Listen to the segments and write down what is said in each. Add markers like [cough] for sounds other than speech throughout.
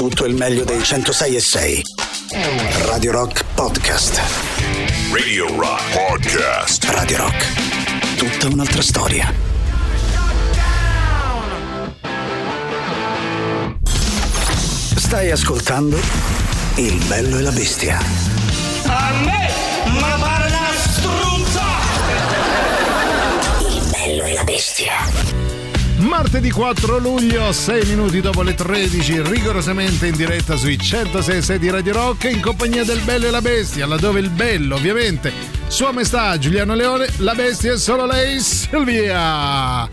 tutto il meglio dei 106 e 6. Radio Rock Podcast. Radio Rock Podcast. Radio Rock. Tutta un'altra storia. Stai ascoltando Il bello e la bestia. A me, ma pare una struzza! Il bello e la bestia. Martedì 4 luglio, 6 minuti dopo le 13, rigorosamente in diretta sui 106 di Radio Rock in compagnia del Bello e la Bestia, laddove il bello, ovviamente, Sua Maestà Giuliano Leone, la bestia è solo lei, Silvia.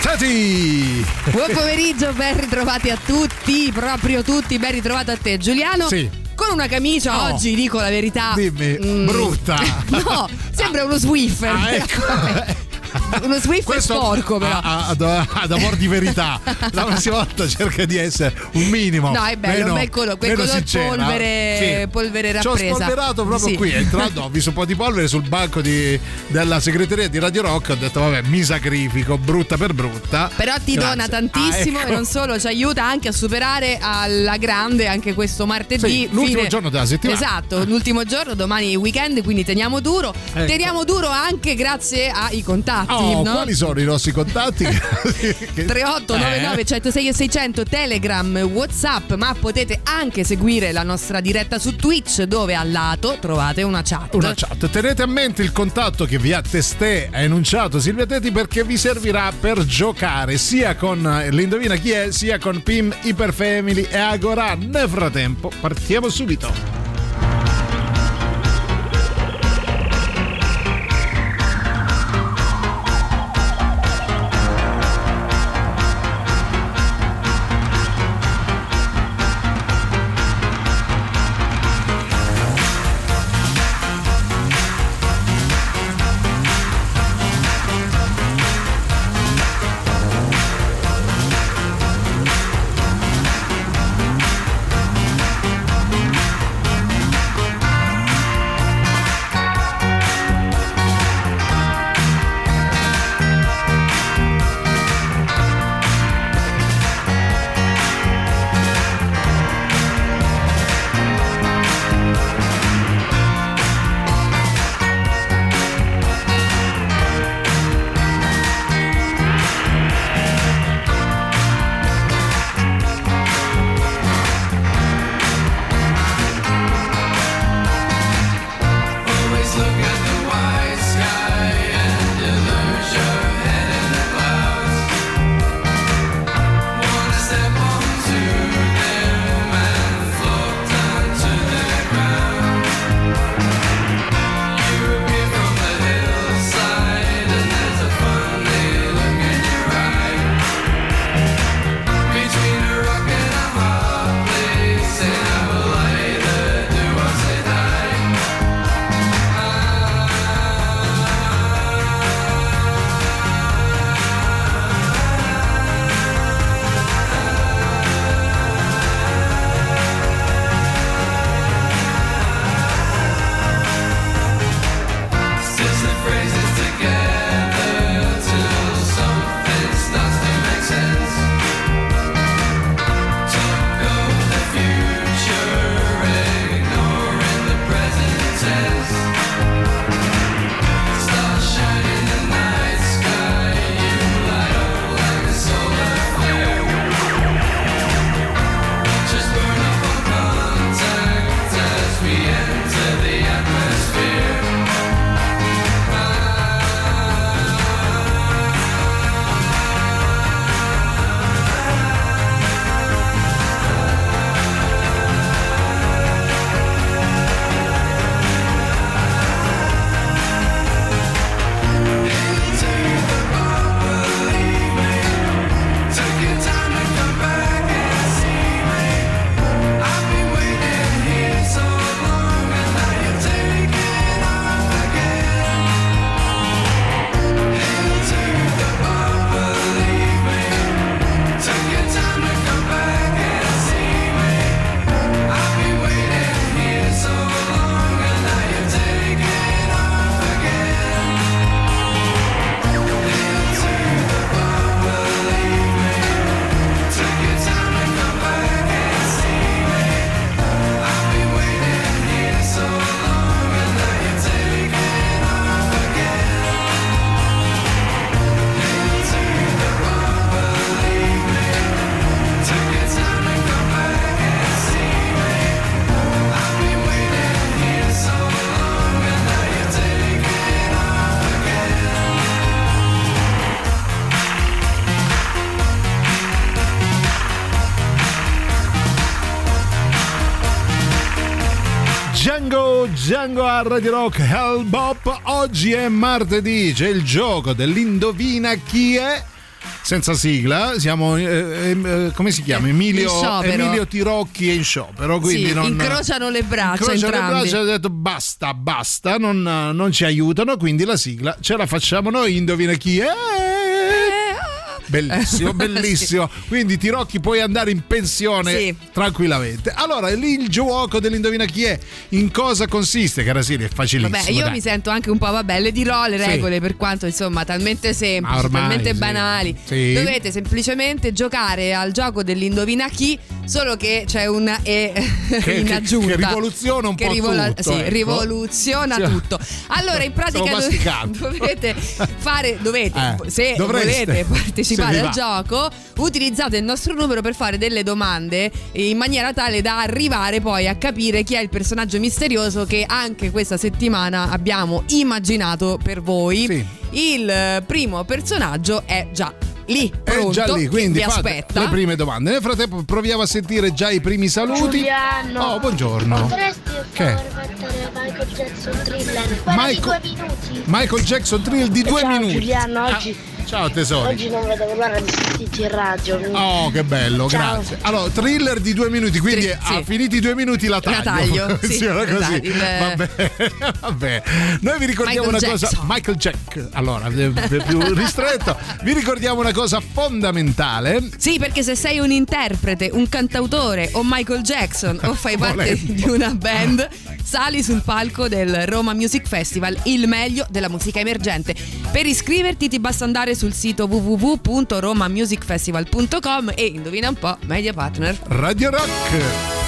Tati! Buon pomeriggio, ben ritrovati a tutti, proprio tutti, ben ritrovato a te Giuliano. Sì. Con una camicia No. oggi, dico la verità. Dimmi, mm, brutta. [laughs] No, sembra uno Swiffer. Ah, ecco. [laughs] [laughs] uno Swiffer sporco però. ad, ad amor di verità. La prossima volta cerca di essere un minimo. No, è bello, meno, bel colore, quel meno color sincera. polvere- polvere Ci ho rappresa. spolverato proprio Sì. qui. Entrando, ho visto un po' di polvere sul banco di- della segreteria di Radio Rock. Ho detto, vabbè, mi sacrifico, brutta per brutta. Però ti Grazie. dona tantissimo Ah, ecco. e non solo, ci aiuta anche a superare alla grande anche questo martedì. Sì, l'ultimo giorno della settimana. Esatto, l'ultimo giorno, domani è weekend, quindi teniamo duro. Ecco. Teniamo duro anche grazie ai contatti. Oh, no? quali sono i nostri contatti? [laughs] Che- 3899 Eh? 106 e 600 Telegram, Whatsapp, ma potete anche seguire la nostra diretta su Twitch dove al lato trovate una chat. Una chat. Tenete a mente il contatto che vi ha testé enunciato Silvia Teti perché vi servirà per giocare sia con eh, l'indovina chi è, sia con Pim, Hyper Family e Agora. Nel frattempo, partiamo subito. Django, a Radio Rock Hell Bop. Oggi è martedì, c'è il gioco dell'indovina chi è. Senza sigla, siamo eh, eh, come si chiama? Emilio, Emilio, Tirocchi è in sciopero. Quindi sì, non, incrociano le braccia. Incrociano entrambi. le braccia e ha detto basta, basta, non, non ci aiutano. Quindi la sigla ce la facciamo noi. Indovina chi è. Bellissimo, [laughs] bellissimo. sì. Quindi Tirocchi puoi andare in pensione sì. tranquillamente. Allora, lì il gioco dell'indovina chi è, in cosa consiste, cara Siri? È facilissimo. Vabbè, io dai. mi sento anche un po', vabbè, le dirò le regole sì. per quanto insomma talmente semplici, ormai, talmente banali. Dovete semplicemente giocare al gioco dell'indovina chi, solo che c'è un E [laughs] che, in aggiunta. Che, che rivoluziona un che po' rivola- tutto. Sì, ecco. rivoluziona tutto. Allora, in pratica [laughs] dovete fare, dovete, eh, se dovreste. volete partecipare al gioco, utilizzate il nostro numero per fare delle domande in maniera tale da arrivare poi a capire chi è il personaggio misterioso che anche questa settimana abbiamo immaginato per voi. Sì. Il primo personaggio è già lì pronto, è già lì quindi vi aspetta? le prime domande. Nel frattempo proviamo a sentire già i primi saluti. Giuliano. Oh buongiorno. Potresti che? mettere Michael Jackson thriller? Michael, due minuti. Michael Jackson thrill di due Ciao, minuti. Giuliano oggi ah. Ciao tesoro. Oggi non vedo l'ora di sentirti in radio. Oh, che bello, Ciao. grazie. Allora, thriller di due minuti, quindi Sì, sì. finiti i due minuti la taglio. La taglio, [laughs] sì, era così. il- Vabbè, [laughs] vabbè. Noi vi ricordiamo Michael una cosa. Jackson. Michael Jack. Allora, è è più [laughs] ristretto. Vi ricordiamo una cosa fondamentale. Sì, perché se sei un interprete, un cantautore o Michael Jackson o fai parte di una band, sali sul palco del Roma Music Festival, il meglio della musica emergente. Per iscriverti ti basta andare sul sito www.romamusicfestival.com e indovina un po', media partner. Radio Rock.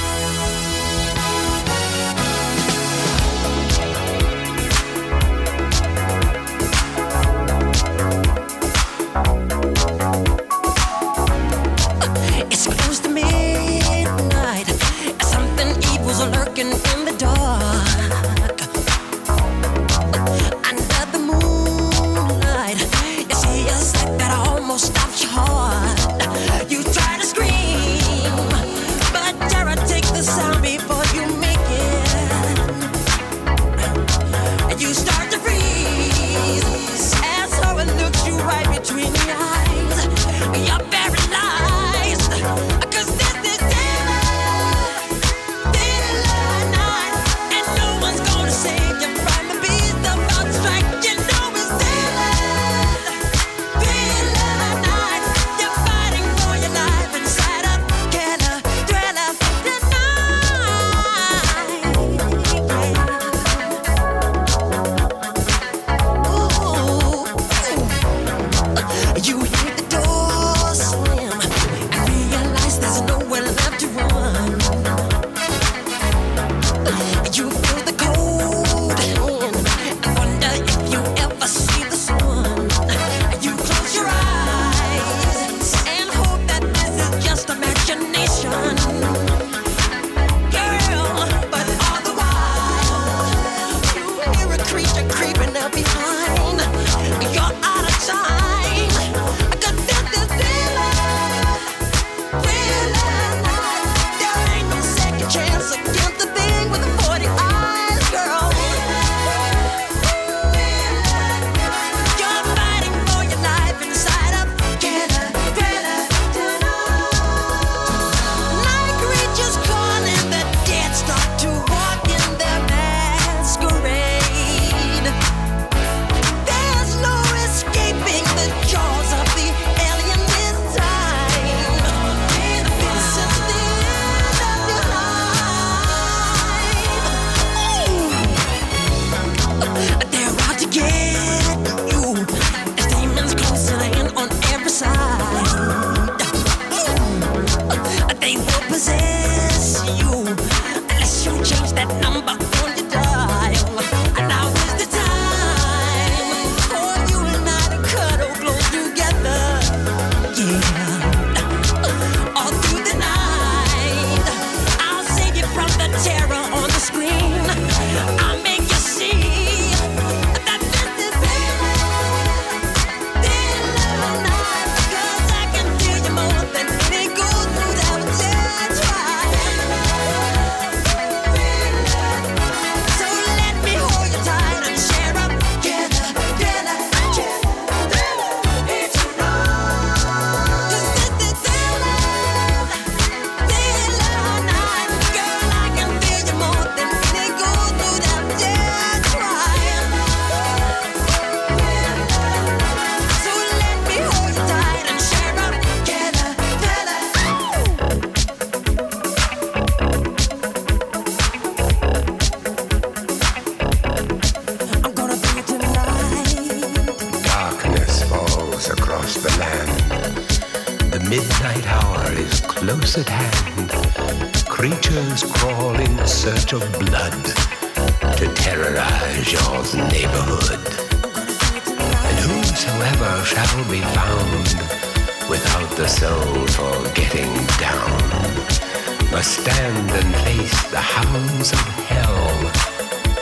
Must stand and face the hounds of hell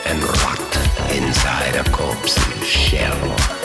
and rot inside a corpse's shell.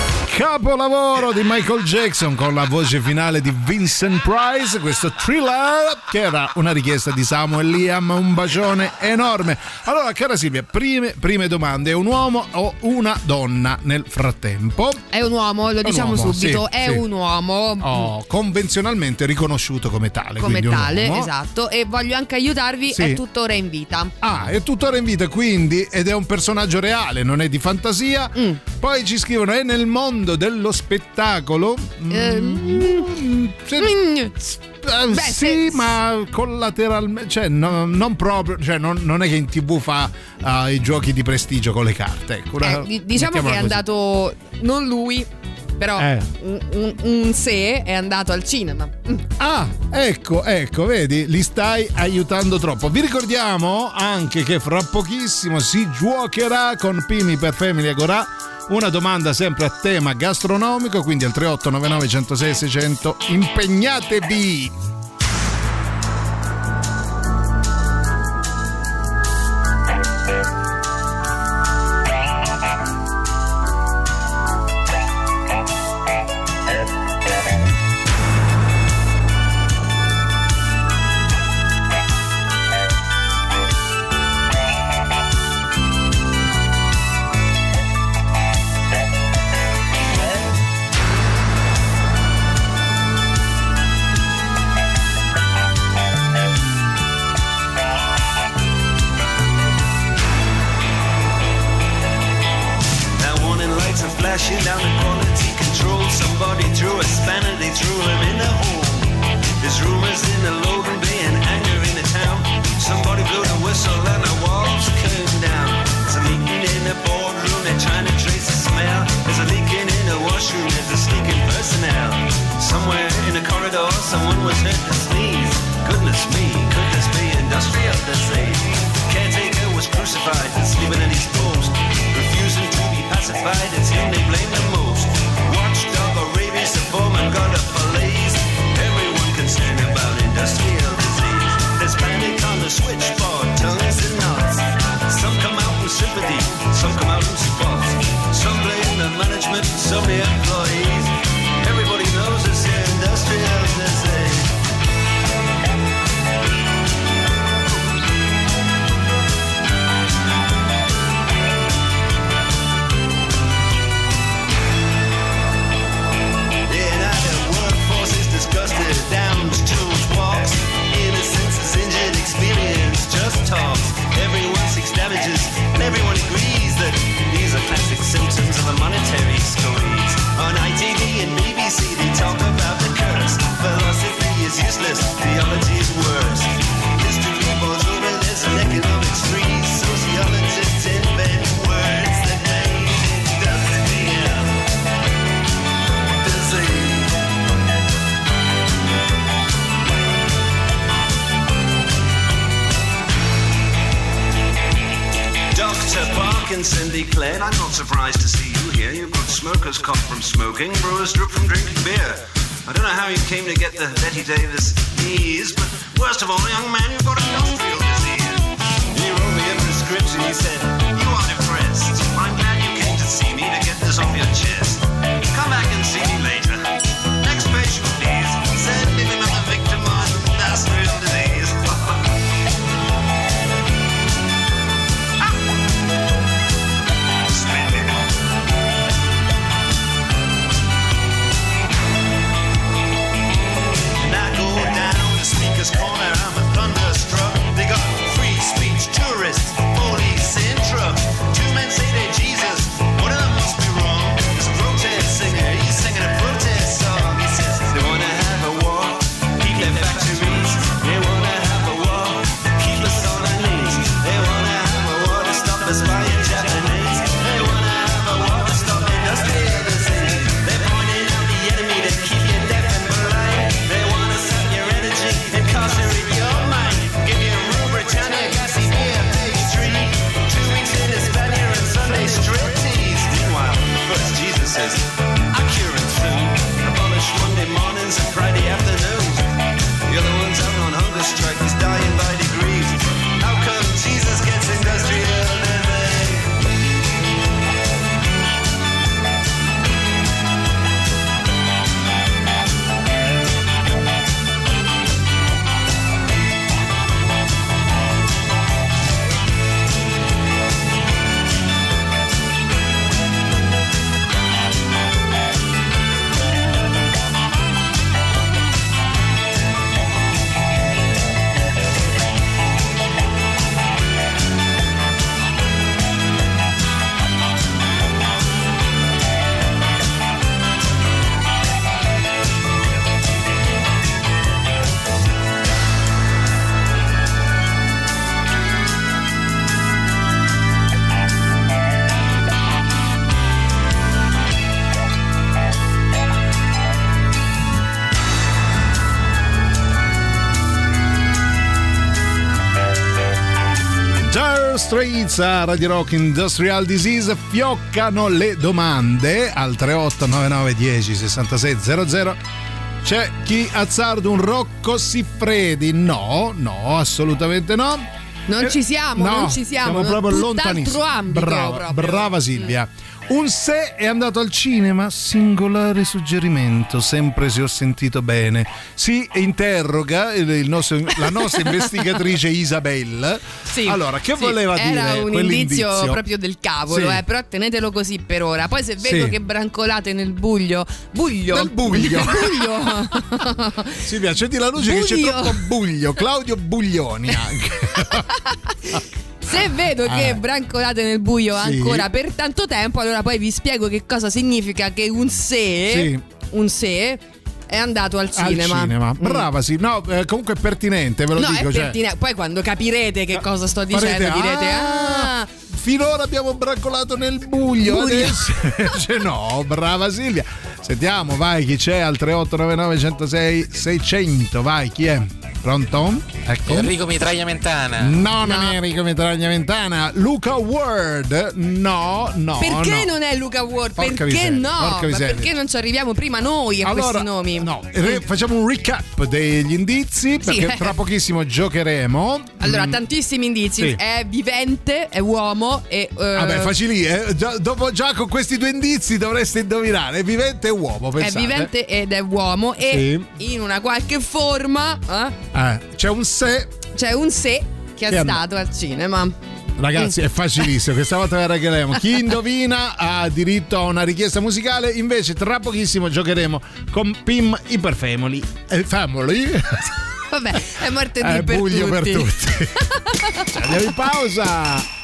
Capolavoro di Michael Jackson con la voce finale di Vincent Price, questo thriller che era una richiesta di Samuel Liam, un bacione enorme. Allora, cara Silvia, prime, prime domande, è un uomo o una donna nel frattempo? È un uomo, lo diciamo uomo, subito, sì, è sì. un uomo. Oh, convenzionalmente riconosciuto come tale. Come tale, esatto. E voglio anche aiutarvi, Sì. è tuttora in vita. Ah, è tuttora in vita quindi ed è un personaggio reale, non è di fantasia. Mm. Poi ci scrivono: è nel mondo dello spettacolo. Mm, se- eh, Beh, sì, se- ma collateralmente, cioè no- non proprio, cioè non, non è che in tv fa ah, i giochi di prestigio con le carte. Ecco, Eh, una- di- diciamo che è così. andato, non lui, però Eh. un, un- un se è andato al cinema. Mm. Ah, ecco, ecco, vedi, li stai aiutando troppo. Vi ricordiamo anche che fra pochissimo si giocherà con Pimi per Family Agora. Una domanda sempre a tema gastronomico, quindi al 3899 106 600. Impegnatevi! strike is dying by Straits a Radio Rock Industrial Disease fioccano le domande al 3899 10 66 00 c'è chi azzarda un Rocco Siffredi? No no assolutamente no. Non ci siamo, no, non ci siamo. siamo proprio tutt'altro lontanissimi. brava, proprio. brava Silvia un se è andato al cinema, singolare suggerimento, sempre se ho sentito bene. Si interroga nostro- la nostra [laughs] investigatrice Isabella. Sì, allora, che sì, voleva era dire un quell'indizio? indizio proprio del cavolo, Sì. eh, però tenetelo così per ora. Poi se vedo Sì. che brancolate nel buglio, buglio. Nel buglio. Nel [laughs] buglio. [laughs] Silvia, accendi la luce che c'è Buglio. troppo buglio. Claudio Buglioni anche. Se vedo che Eh. brancolate nel buio Sì. ancora per tanto tempo, allora poi vi spiego che cosa significa che un se, Sì. un se è andato al cinema. Al cinema. Mm. Brava, sì. No, eh, comunque è pertinente, ve lo No, dico. cioè, pertinente. Poi quando capirete che cosa sto farete, dicendo, direte: "Ah, Ah, Finora abbiamo brancolato nel Buglio. adesso [laughs] [laughs] cioè, no, brava Silvia. Sentiamo, vai, chi c'è al 3899 106 600, vai, chi è? Pronto? Ecco. Enrico Mitraglia Mentana. No, non No. è Enrico Metragna Ventana. Luca Ward. No, no. perché no. non è Luca Ward? Porca perché miseria, no? perché non ci arriviamo prima noi a Allora, questi nomi? No, re- facciamo un recap degli indizi perché eh. tra [laughs] pochissimo giocheremo. Allora, Mm, tantissimi indizi. Sì. È vivente, è uomo e. eh, Vabbè, facili, eh. Già, dopo, già con questi due indizi dovreste indovinare. È vivente e uomo, è pensate. vivente ed è uomo e in una qualche forma eh, Eh, c'è un se. c'è un se che è Che è stato al cinema. Ragazzi, è facilissimo. Questa volta la regaliamo. Chi [laughs] indovina ha diritto a una richiesta musicale. Invece, tra pochissimo giocheremo con Pim Iper Family. Eh, family? Vabbè, è martedì È per tutti. per tutti. [laughs] Andiamo in pausa.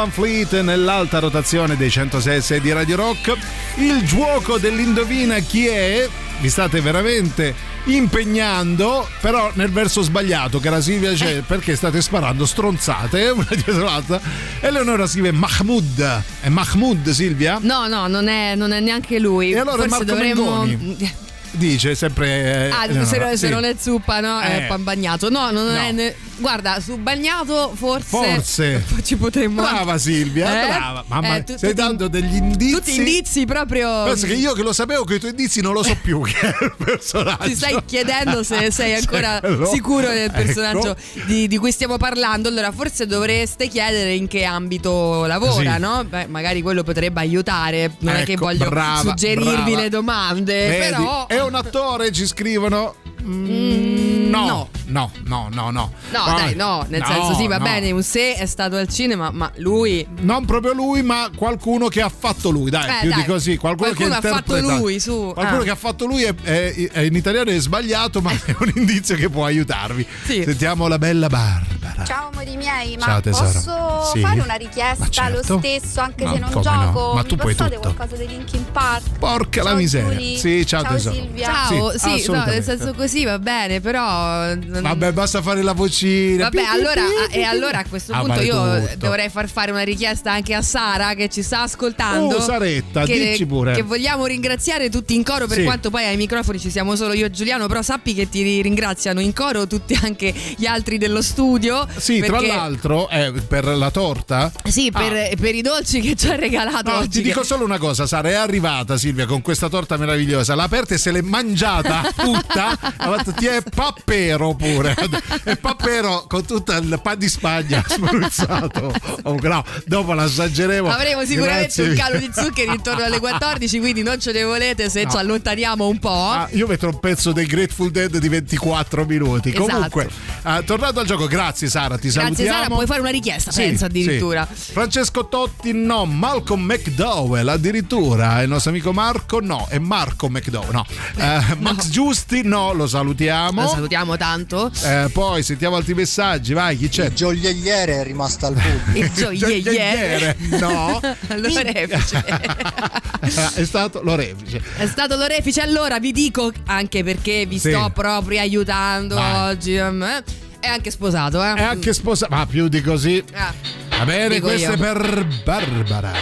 Van Fleet nell'alta rotazione dei 106 di Radio Rock. Il gioco dell'indovina chi è. Vi state veramente impegnando, però nel verso sbagliato, cara Silvia, cioè, perché state sparando stronzate [laughs] una dietro l'altra. Eleonora scrive Mahmoud. È Mahmoud, Silvia? No, no, non è, non è neanche lui. E allora è Forse dovremmo. [laughs] Dice sempre. eh, Ah, Eleonora, se, se sì. non è zuppa, no? È Eh. pan bagnato. No, non No. è. ne- Guarda, su bagnato forse. Forse. [laughs] Ci potremmo. Brava Silvia, Eh? brava. Mamma, Eh, tu- stai tutti- dando degli indizi. Tutti indizi proprio. Pensa che io che lo sapevo che i tuoi indizi non lo so più che è il personaggio. Ti stai chiedendo se [laughs] sei ancora quello. sicuro del Ecco. personaggio di, di cui stiamo parlando. Allora, forse dovreste chiedere in che ambito lavora, Sì. no? Beh, magari quello potrebbe aiutare. Non è che Ecco, voglio brava, suggerirvi brava. le domande, Vedi? però. È un attore, ci scrivono. Mm, no, no, no, no, no. No, Ah, dai, no, nel no, senso sì, va no. bene, un se è stato al cinema, ma lui Non proprio lui, ma qualcuno che ha fatto lui, dai, Eh, più dai. di così. Qualcuno, Qualcuno che ha fatto lui, su. Qualcuno Ah. che ha fatto lui è, è- è in italiano è sbagliato, ma è un indizio che può aiutarvi. Sì. Sentiamo la bella Barbara. Ciao amori miei, ma Ciao, tesoro. posso Sì. fare una richiesta certo. lo stesso anche Ma se non come no? gioco? Ma Mi tu puoi passate tutto. qualcosa dei Linkin Park? Porca la Ciao, miseria. Giulia. Sì, ciao, Ciao tesoro. Silvia. Ciao, Sì, sì, no, nel senso così va bene, però. Vabbè, basta fare la vocina. Vabbè, allora, pi, e allora a questo Ah, punto vale io tutto. dovrei far fare una richiesta anche a Sara che ci sta ascoltando. Oh, Saretta, che, dici pure. Che vogliamo ringraziare tutti in coro, per Sì. quanto poi ai microfoni ci siamo solo io e Giuliano, però sappi che ti ringraziano in coro tutti anche gli altri dello studio. Sì, tra perché- l'altro, eh, per la torta. Sì, per, Ah. per i dolci che ci ha regalato No, oggi. ti dico che- solo una cosa, Sara, è arrivata Silvia con questa torta meravigliosa, l'ha aperta e se l'è mangiata tutta, [laughs] ha fatto, ti è pappero pure, [laughs] è pappero con tutto il pan di Spagna [laughs] spruzzato. Oh, no, dopo l'assaggeremo. Avremo sicuramente Grazie un calo di zuccheri intorno alle 14, quindi non ce ne volete se No. ci allontaniamo un po'. Ah, io metto un pezzo dei Grateful Dead di 24 minuti. Esatto. Comunque, ah, tornato al gioco, grazie Sara, ti Grazie salutiamo. Sara, puoi fare una richiesta, Sì, penso addirittura. sì. Francesco Totti no, Malcolm McDowell addirittura, il nostro amico Marco no, è Marco McDowell no. Eh, Max Giusti no, lo salutiamo. Lo salutiamo tanto. Eh, poi sentiamo altri messaggi, vai, chi c'è? Il gioielliere è rimasto al pubblico. Il gioielliere. No. [laughs] L'orefice. [laughs] è stato l'orefice. È stato l'orefice. Allora vi dico, anche perché vi Sì. sto proprio aiutando Vai. oggi. ehm, eh, È anche sposato, eh. È anche sposato, ma più di così. Ah, Va bene, dico questo io. è per Barbara.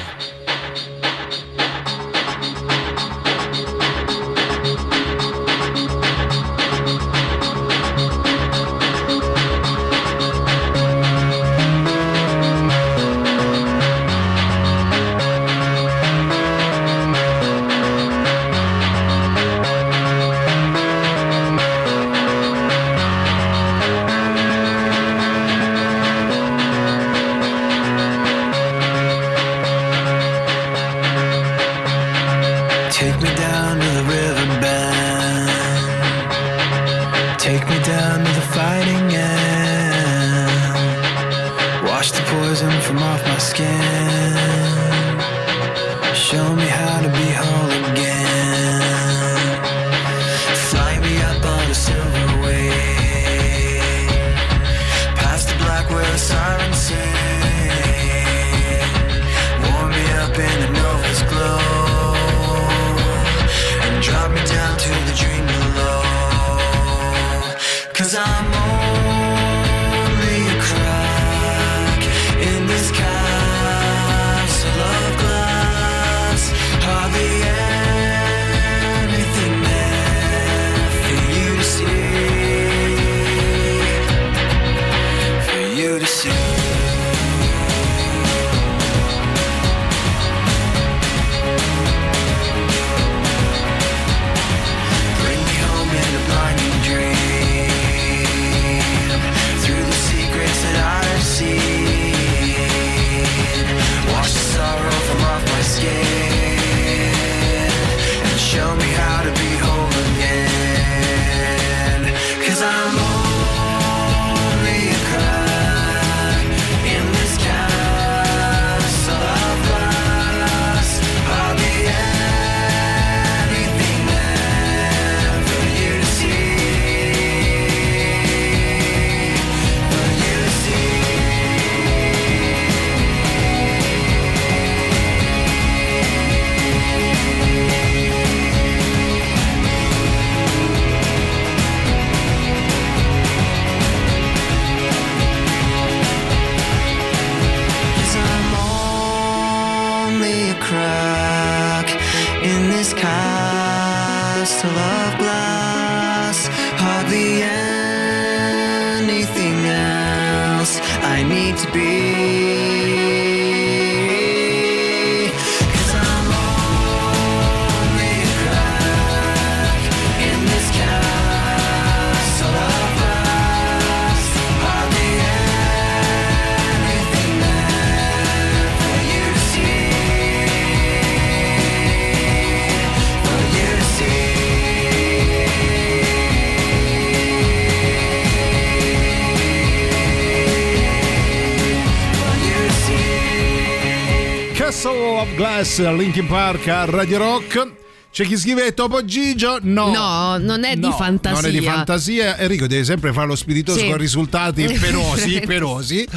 Linkin Park a Radio Rock. C'è chi scrive Topo Gigio? No. No, non è di No, fantasia. Non è di fantasia. Enrico deve sempre fare lo spiritoso Sì. con risultati [laughs] penosi, penosi.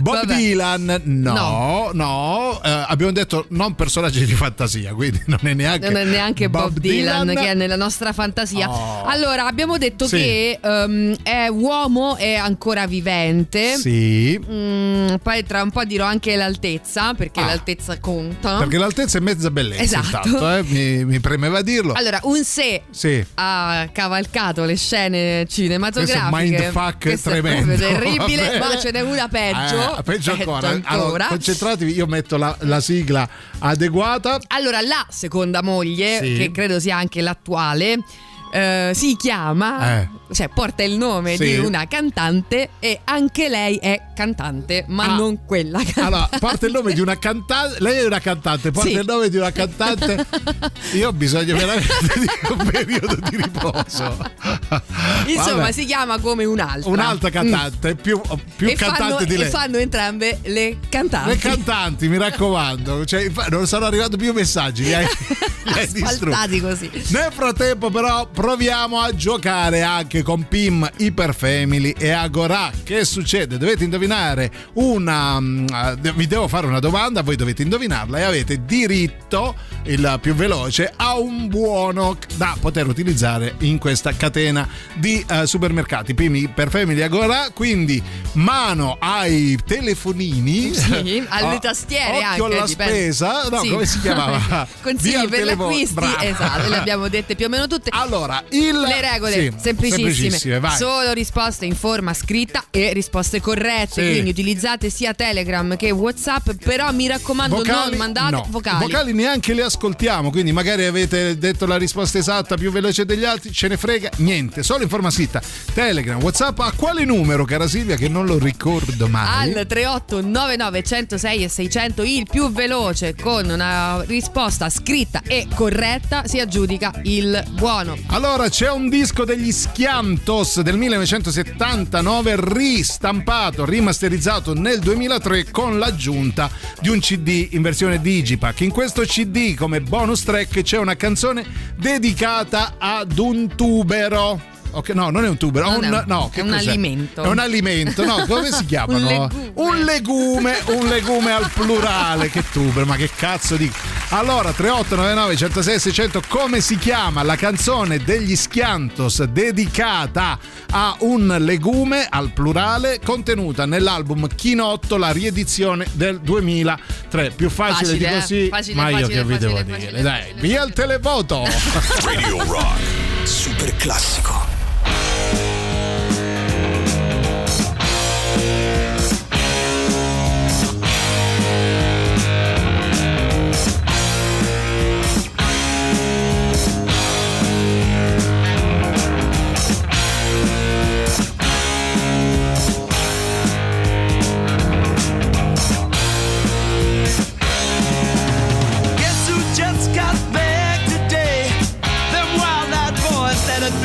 Bob Vabbè. Dylan, no, no. Eh, abbiamo detto non personaggi di fantasia, quindi [laughs] non è neanche. Non è neanche Bob, Dylan, Dylan. che è nella nostra fantasia. Oh. Allora, abbiamo detto Sì. che ehm, è uomo, è ancora vivente. Sì. Mm, poi tra un po' dirò anche l'altezza, perché Ah. l'altezza conta. Perché l'altezza è mezza bellezza, Esatto. intanto, eh, mi, mi [laughs] premeva dirlo. Allora, un se Sì. ha cavalcato le scene cinematografiche. Questo è mindfuck Questo è tremendo. [laughs] terribile, ma ce n'è una peggio. Eh, peggio ancora. ancora. Allora, concentratevi, io metto la, la sigla adeguata. Allora, la seconda moglie, Sì. che credo sia anche l'attuale, eh, si chiama, Eh. cioè porta il nome Sì. di una cantante e anche lei è cantante, ma Ah. non quella cantante. Allora, parte il nome di una cantante. Lei è una cantante, porta Sì. il nome di una cantante. [laughs] Io ho bisogno veramente di un periodo di riposo. Insomma, Vabbè. si chiama come un'altra. Un'altra Mm. cantante, più, più e cantante fanno, di lei. E fanno entrambe le cantanti. Le cantanti, mi raccomando, cioè, infa- non sono arrivati più messaggi, li hai, li hai [laughs] distrutti. Così. Nel frattempo, però, proviamo a giocare anche con PIM Hyper Family e Agora. Che succede? Dovete indovinare una. mm, eh, vi devo fare una domanda, voi dovete indovinarla e avete diritto, il più veloce, a un buono da poter utilizzare in questa catena di eh, supermercati Hyper Family Agora. Quindi, mano ai telefonini, Sì, [laughs] alle Oh, tastiere occhio anche. alla dipende. spesa, no, Sì. come si chiamava? [laughs] Via Consigli al per gli telefono. acquisti. Brava. Esatto, le abbiamo dette più o meno tutte. Allora, il... Le regole Sì, semplicissime, semplicissime, solo risposte in forma scritta e risposte corrette. Sì. Quindi utilizzate sia Telegram che WhatsApp, però mi raccomando Vocali, non mandate no. vocali. Vocali neanche le ascoltiamo, quindi magari avete detto la risposta esatta più veloce degli altri, ce ne frega niente, solo in forma scritta. Telegram, WhatsApp, a quale numero, cara Silvia, che non lo ricordo mai? Al 38 99 106 e 600 il più veloce con una risposta scritta e corretta si aggiudica il buono. Allora, c'è un disco degli Schiantos del 1979 ristampato, rimasterizzato nel 2003 con l'aggiunta di un CD in versione Digipack. In questo CD, come bonus track, c'è una canzone dedicata ad un tubero. Ok, no, non è un tubero, Non un, è un- no, è che un cos'è? alimento. È un alimento, no, come si [laughs] chiamano? legume. Un legume, un legume al plurale, che tubero, ma che cazzo dico? Allora, 3899 106 600, come si chiama la canzone degli Schiantos dedicata a un legume al plurale contenuta nell'album Chinotto, la riedizione del 2003. Più facile, Facile, di eh? così, Facile, ma io facile, che vi devo facile, dire? facile, Dai, via il televoto! [laughs] Radio Rock. Super classico.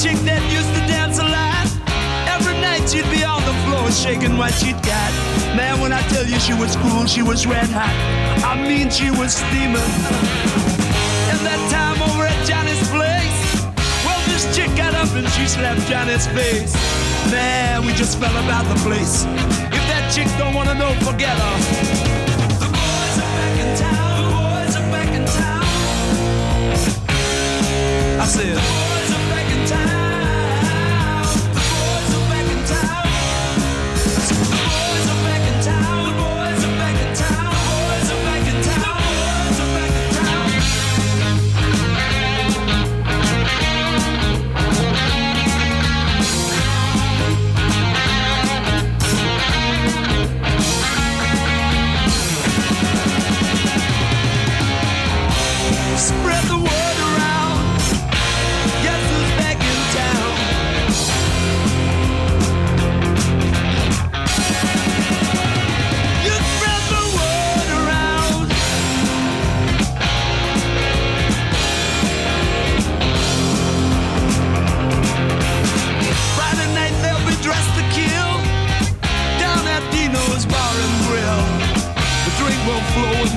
chick that used to dance a lot. Every night she'd be on the floor shaking what she'd got. Man, when I tell you she was cool, she was red hot. I mean, she was steaming. And that time over at Johnny's place, well, this chick got up and she slapped Johnny's face. Man, we just fell about the place. If that chick don't wanna know, forget her. The boys are back in town. The boys are back in town. I said.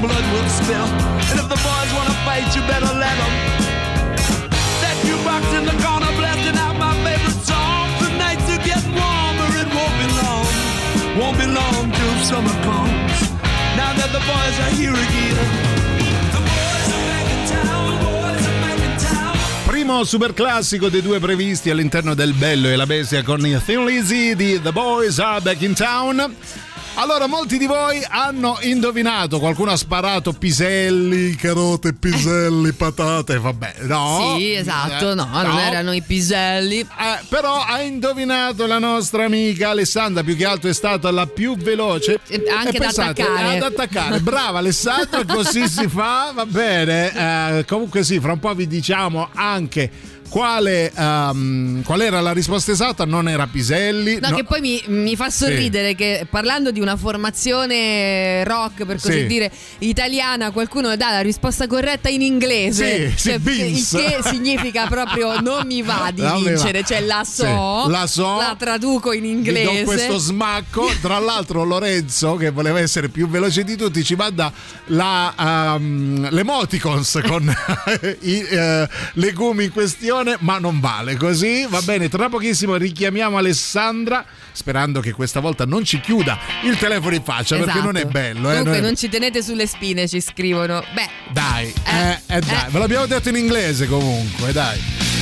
Blood will spill. And if the boys wanna fight, you better let them. That jukebox in the corner blasting out my favorite song. The nights are warmer, it won't be long. Won't be long till summer comes. Now that the boys are here again. Primo super classico dei due previsti all'interno del Bello e la Bestia con i Thin Lizzy di The Boys Are Back in Town. Allora, molti di voi hanno indovinato, qualcuno ha sparato piselli, carote, piselli, [laughs] patate, vabbè, no. Sì, esatto, Eh, no, non erano i piselli. Eh, però ha indovinato la nostra amica Alessandra, più che altro è stata la più veloce. Eh, anche E da attaccare. Ad attaccare. Brava Alessandra, così si fa, va bene. Eh, comunque sì, fra un po' vi diciamo anche quale, ehm, qual era la risposta esatta, non era Piselli. No, no- che poi mi, mi fa sorridere che parlando di una formazione rock, per così Sì. dire, italiana, qualcuno dà la risposta corretta in inglese. Sì, sì, Cioè, il che significa proprio [laughs] non mi va di Non mi va. vincere, cioè la so, Sì, la so. traduco in inglese. do questo smacco. Tra l'altro, Lorenzo, che voleva essere più veloce di tutti, ci manda la, ehm, l'emoticons con [laughs] i eh, legumi in questione, ma non vale così. Va bene, tra pochissimo richiamiamo Alessandra, sperando che questa volta non ci chiuda il telefono in faccia, perché Esatto. non è bello. Eh, Comunque non è- non ci tenete sulle spine, ci scrivono. Beh, Dai, eh, eh, dai, ve l'abbiamo detto in inglese comunque, dai.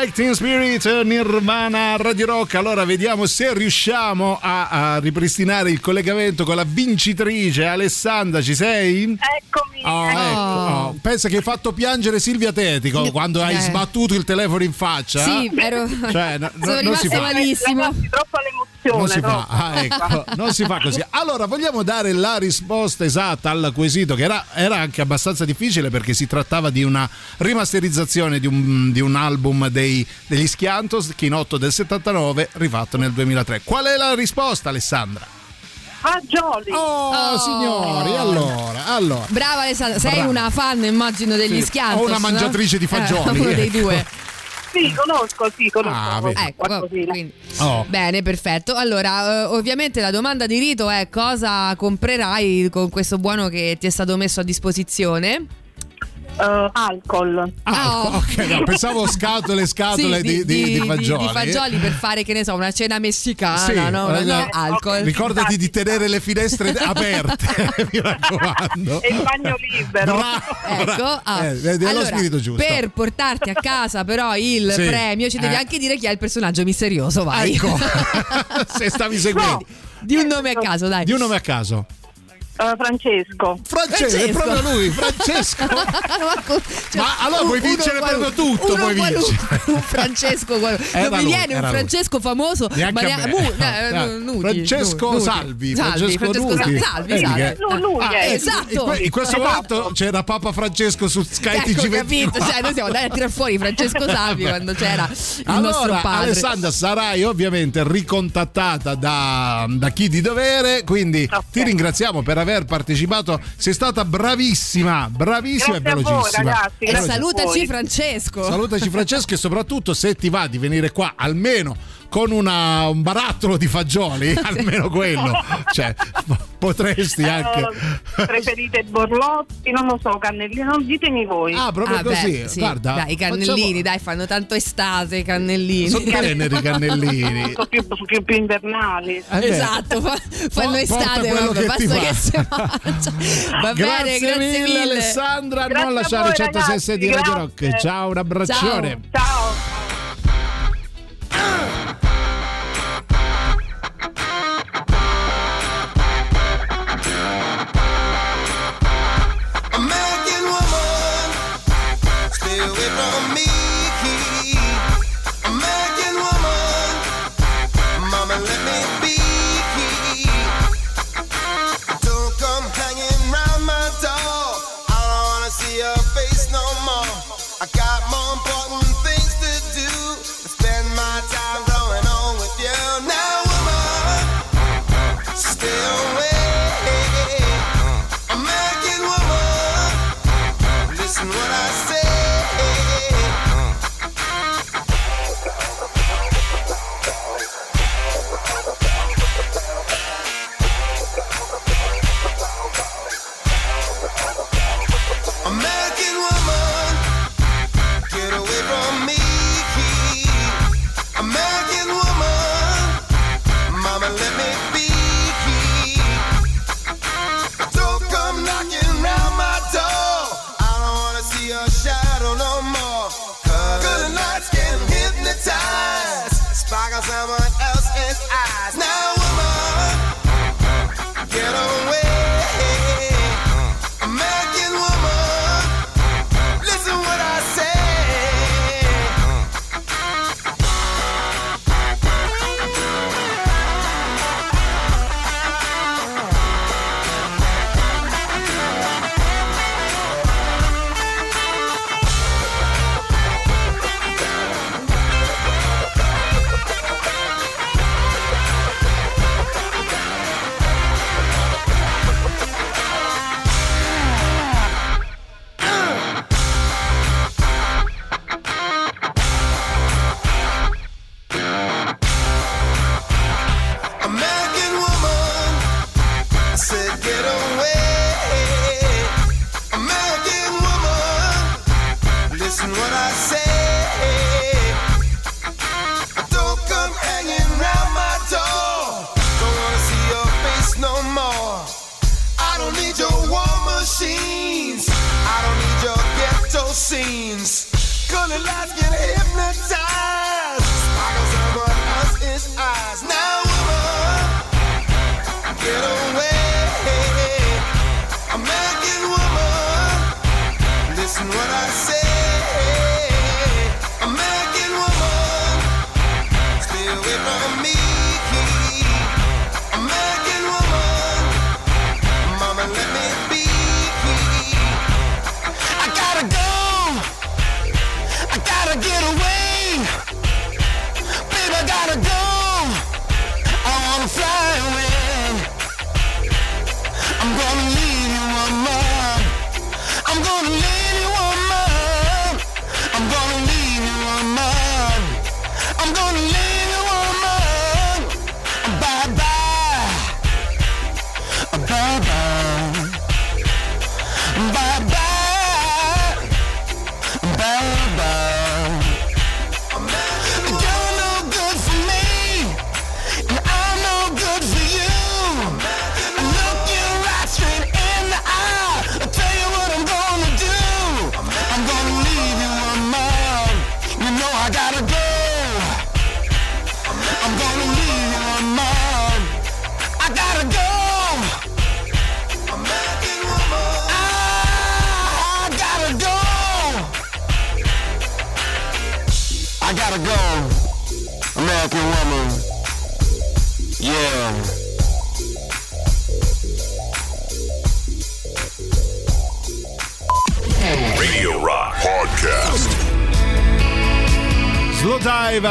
Like Teen Spirit, Nirvana, Radio Rock. Allora vediamo se riusciamo a, a ripristinare il collegamento con la vincitrice Alessandra. Ci sei? Eccomi. Oh, ecco. Oh, Pensa che hai fatto piangere Silvia Tetico quando hai Eh. sbattuto il telefono in faccia. Sì, ero. Cioè, no- [laughs] no- sono si rimasta malissimo. Ragazzi, troppa l'emozione. Non si fa, troppo. ah, [laughs] ecco, non si fa così. Allora, vogliamo dare la risposta esatta al quesito, che era, era anche abbastanza difficile perché si trattava di una rimasterizzazione di un, di un album dei, degli Schiantos, Chinotto del 79, rifatto nel 2003. Qual è la risposta, Alessandra? Fagioli. Oh, signori, allora, allora. Brava Alessandra, sei Brava. una fan immagino degli Sì, Schiantos o una no? mangiatrice di fagioli, Eh, [laughs] uno dei ecco. due. Sì, conosco, sì, conosco. Ah, vedi. Ecco, quindi. Oh. Bene, perfetto. Allora, eh, ovviamente la domanda di rito è cosa comprerai con questo buono che ti è stato messo a disposizione? Eh, alcol. Ah, Oh. ok, no, pensavo scatole e scatole Sì, di, di- di fagioli. di fagioli per fare, che ne so, una cena messicana, Sì, no? Una- eh, no, eh, alcol. Ricordati di tenere le finestre [laughs] aperte, [laughs] mi raccomando. E il bagno libero. Ecco, ah. Eh, è lo Allora, spirito giusto. per portarti a casa però il Sì. premio ci devi Eh. anche dire chi è il personaggio misterioso, vai. Ecco, [laughs] se stavi seguendo. Di un nome a caso, dai. Di un nome a caso. Eh, Francesco. Francesco, è proprio lui, Francesco. [laughs] Ma, cioè, Ma allora puoi vincere proprio tutto, puoi vincere. Un Francesco, Era non mi lui, viene un. Francesco famoso, Neanche ma eh, Francesco. Salvi, Francesco Nuti. Salvi, Salvi. lui Ah, eh, esatto. In, que- in questo Esatto. momento c'era Papa Francesco su Sky Ecco, TG24. capito? Cioè, noi siamo andati a tirare fuori Francesco Salvi quando c'era il nostro Allora, padre. Alessandra, sarai ovviamente ricontattata da, da chi di dovere, quindi Ok. ti ringraziamo per aver partecipato. Sei stata bravissima, bravissima Grazie e voi, velocissima. ragazzi. E salutaci voi. Francesco. Salutaci Francesco e soprattutto se ti va di venire qua almeno con una- un barattolo di fagioli, almeno quello, cioè potresti anche... Eh, preferite Borlotti? Non lo so, cannellini, non ditemi voi. Ah, proprio Ah, beh, così. sì. Guarda, dai, i cannellini, facciamo- dai, fanno tanto estate i cannellini. Sono teneri i cannellini. Sono più, più, più invernali. Eh beh. Esatto, fa- fanno estate, quello vabbè, che ti basta che va. si [laughs] mangia. Va grazie bene, grazie mille, mille. Alessandra, Grazie non lasciare voi, 106 di Radio Rock. Ciao, un abbraccione. Ciao. American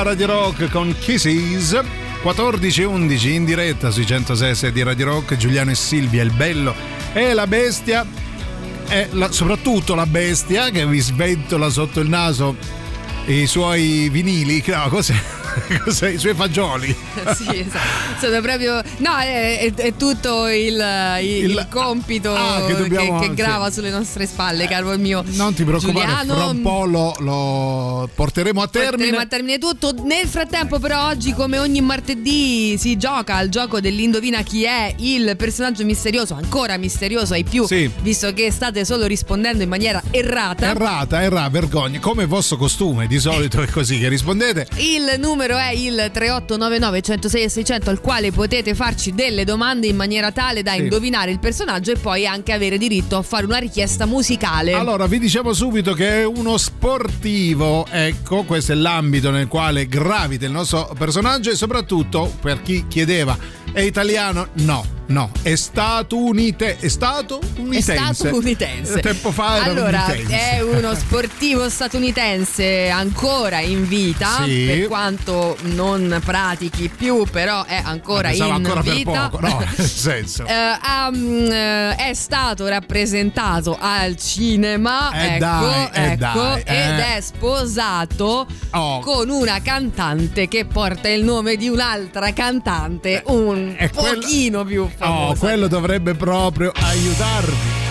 Radio Rock con Kisses. 14 e 11 in diretta sui 106 di Radio Rock. Giuliano e Silvia il bello e la bestia. E la- soprattutto la bestia che vi sventola sotto il naso i suoi vinili. No, cos'è? [laughs] i suoi fagioli [laughs] sì, esatto. Sono proprio. No, è, è- è tutto il, il- il compito Ah, che che, dobbiamo- che grava sulle nostre spalle, caro il mio. non ti preoccupare Giuliano, fra un po' lo, lo porteremo a termine Porteremo a termine tutto. Nel frattempo, però, oggi, come ogni martedì, si gioca al gioco dell'indovina chi è il personaggio misterioso, ancora misterioso ai più, Sì. visto che state solo rispondendo in maniera errata. errata errata vergogna come vostro costume di solito è così che rispondete Il numero è il 3899 106 e 600 al quale potete farci delle domande in maniera tale da Sì. indovinare il personaggio e poi anche avere diritto a fare una richiesta musicale. Allora, vi diciamo subito che è uno sportivo, ecco, questo è l'ambito nel quale gravita il nostro personaggio e soprattutto per chi chiedeva è italiano? No, no, è statunite, è statunitense. È statunitense. Tempo fa era allora, unitense. è uno sportivo statunitense ancora in vita, Sì. per quanto non pratichi più, però è ancora Pensavo in ancora vita. per poco, no, nel [laughs] senso. Eh, mm, eh, è stato rappresentato al cinema Eh, ecco, dai, eh, ecco, eh. ed è sposato Oh. con una cantante che porta il nome di un'altra cantante un pochino più Oh, quello dovrebbe proprio aiutarvi.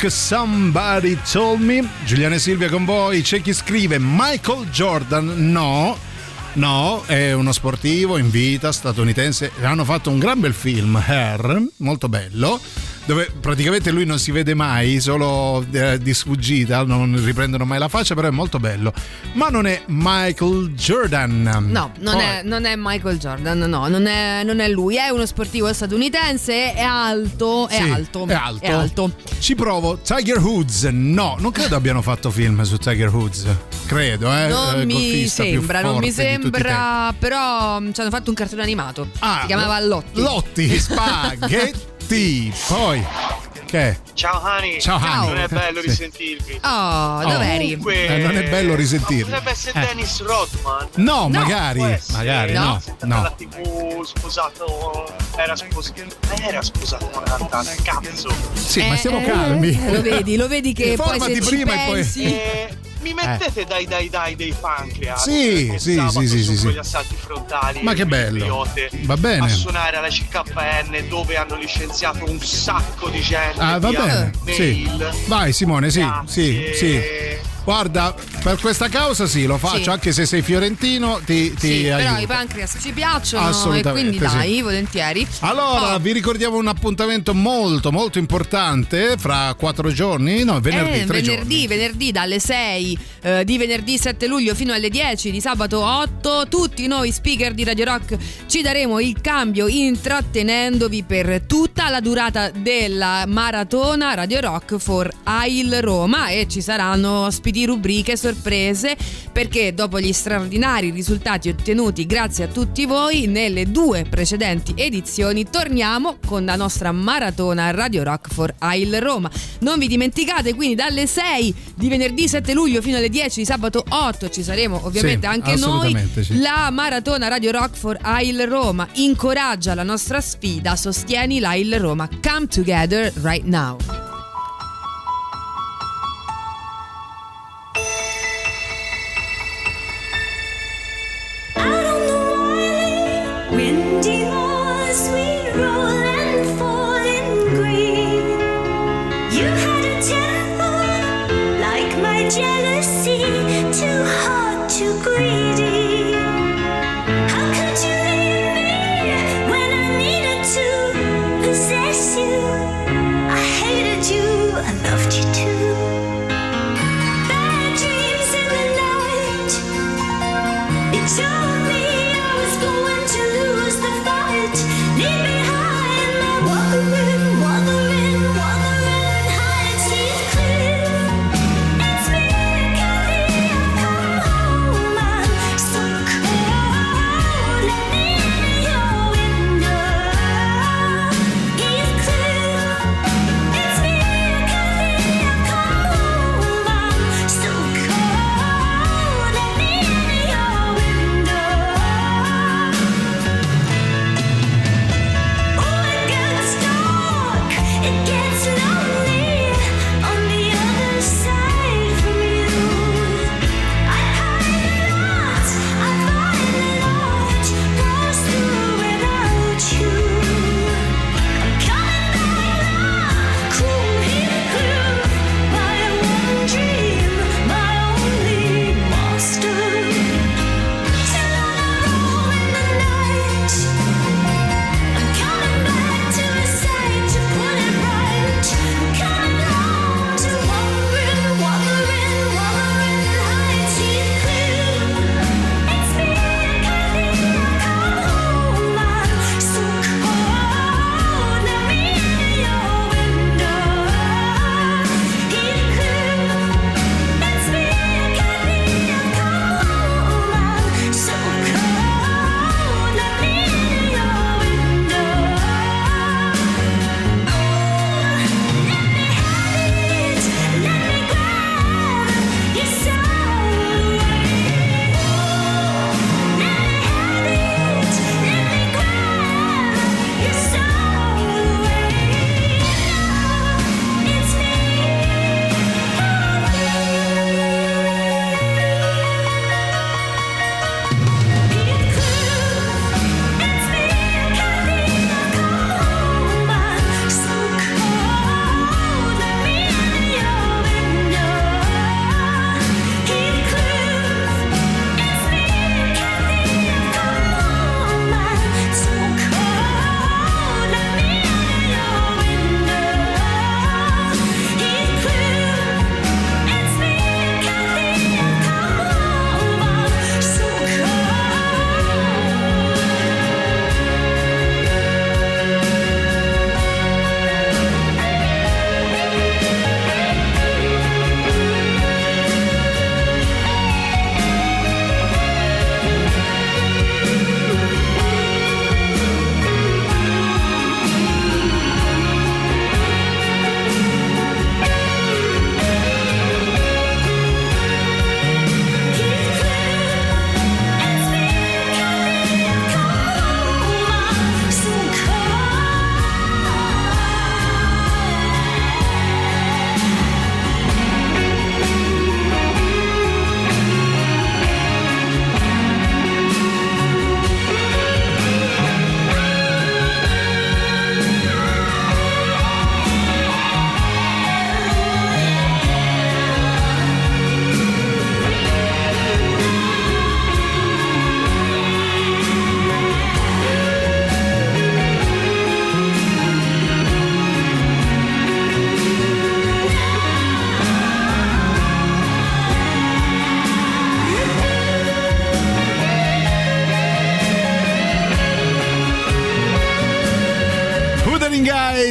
Rock, Somebody Told Me. Giuliano e Silvia con voi. C'è chi scrive Michael Jordan, no. No, è uno sportivo in vita statunitense. Hanno fatto un gran bel film, Hair, molto bello, dove praticamente lui non si vede mai, solo eh, di sfuggita, non riprendono mai la faccia, però è molto bello. Ma non è Michael Jordan. No, non, Poi- è, non è Michael Jordan, no, non è, non è lui, è uno sportivo statunitense, è alto, è Sì, alto, È alto. è alto. Ci provo. Tiger Woods. No, non credo abbiano fatto film su Tiger Woods. Credo, eh. Non eh, mi sembra, non mi sembra, però mm, ci hanno fatto un cartone animato. si chiamava Lotti. Lotti, [laughs] spaghetti. Poi, che? Ciao Hani. Ciao, Hani. Non è bello risentirvi. Oh, dov'eri? Comunque, Eh, non è bello risentirvi. Potrebbe essere Eh. Dennis Rodman. No, magari, può essere. magari, no, no. dalla TV sposato. Era sposato. Era sposato una cantante. Cazzo. Sì, ma stiamo calmi. eh, lo vedi, lo vedi che [laughs] poi Informati se ci prima e poi- pensi... Eh, mi mettete dai dai dai dei pancreas Sì, perché sì, sì, sì, sì, quegli sì. assalti frontali Ma che bello. Va bene. a suonare alla CKN dove hanno licenziato un sacco di gente Ah, va bene. Sì. Vai Simone, sì, sì, sì. Guarda, per questa causa sì, lo faccio, Sì. anche se sei fiorentino, ti, ti Sì, però i pancreas ci piacciono e quindi sì. dai, volentieri. Allora, Oh, vi ricordiamo un appuntamento molto molto importante fra quattro giorni, no, venerdì, eh, venerdì, giorni. venerdì dalle 6 eh, di venerdì 7 luglio fino alle 10 di sabato 8 tutti noi speaker di Radio Rock ci daremo il cambio intrattenendovi per tutta la durata della maratona Radio Rock for AIL Roma e ci saranno ospiti, rubriche, sorprese perché dopo gli straordinari risultati ottenuti grazie a tutti voi nelle due precedenti edizioni torniamo con la nostra maratona Radio Rock for AIL Roma. Non vi dimenticate quindi dalle 6 di venerdì 7 luglio fino alle 10 di sabato 8 ci saremo ovviamente Sì, anche noi. sì. La maratona Radio Rock for AIL Roma incoraggia la nostra sfida, sostieni l'AIL Roma. Come together right now.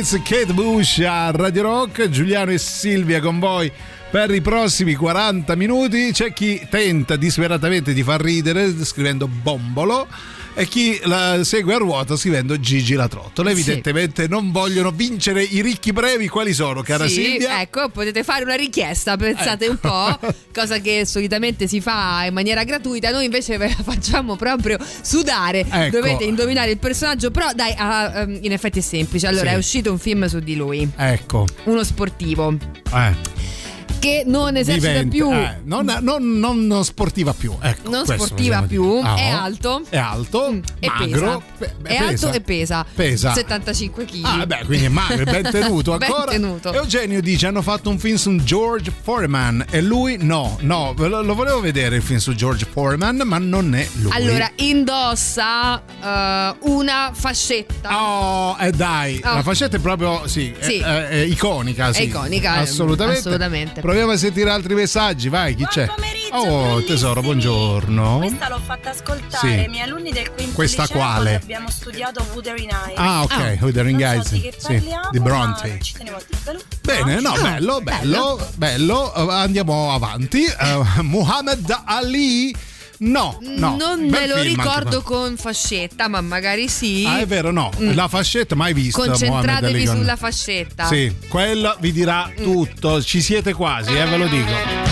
Beatles, Kate Bush a Radio Rock, Giuliano e Silvia con voi per i prossimi 40 minuti. C'è chi tenta disperatamente di far ridere scrivendo bombolo e chi la segue a ruota scrivendo Gigi la trottola. Evidentemente non vogliono vincere i ricchi brevi. Quali sono, cara sì, Silvia? ecco, potete fare una richiesta, pensate un po', [laughs] cosa che solitamente si fa in maniera gratuita, noi invece ve la facciamo proprio sudare. Ecco. Dovete indovinare il personaggio, però dai, ah, ehm, in effetti è semplice. Allora, Sì. è uscito un film su di lui, Ecco. uno sportivo Eh. Che non esercita Diventa- più eh, non, non- non sportiva più. Ecco, non sportiva più. Ah, è oh. alto È alto, e magro. pesa. pe- è alto pesa. e pesa. Pesa. 75 kg. Ah, beh, quindi è magro, è ben [laughs] tenuto Ben ancora. tenuto. Eugenio dice: hanno fatto un film su George Foreman e lui no, no, lo, lo volevo vedere il film su George Foreman, ma non è lui. Allora, indossa eh, una fascetta. Oh, eh dai, Oh. la fascetta è proprio sì, è- Sì. È, è iconica. Sì. È iconica, eh, assolutamente. assolutamente. Proviamo a sentire altri messaggi, vai, chi c'è? Oh, tesoro, buongiorno. Questa l'ho fatta ascoltare Sì. ai miei alunni del quinto Questa liceo quale? abbiamo studiato Wuthering Heights. Ah, ok, Wuthering Non so Heights, di sì, di Bronte. Ci tenevo a dirvelo. Bene, no, Ah, bello, bello, bello. Eh, Andiamo avanti. Eh, Muhammad Ali. No, no. non bel me lo anche ricordo quello. con fascetta, ma magari sì. Ah, è vero, no. Mm. La fascetta mai vista. Concentratevi sulla fascetta. Sì, quella vi dirà tutto. Ci siete quasi, eh, ve lo dico.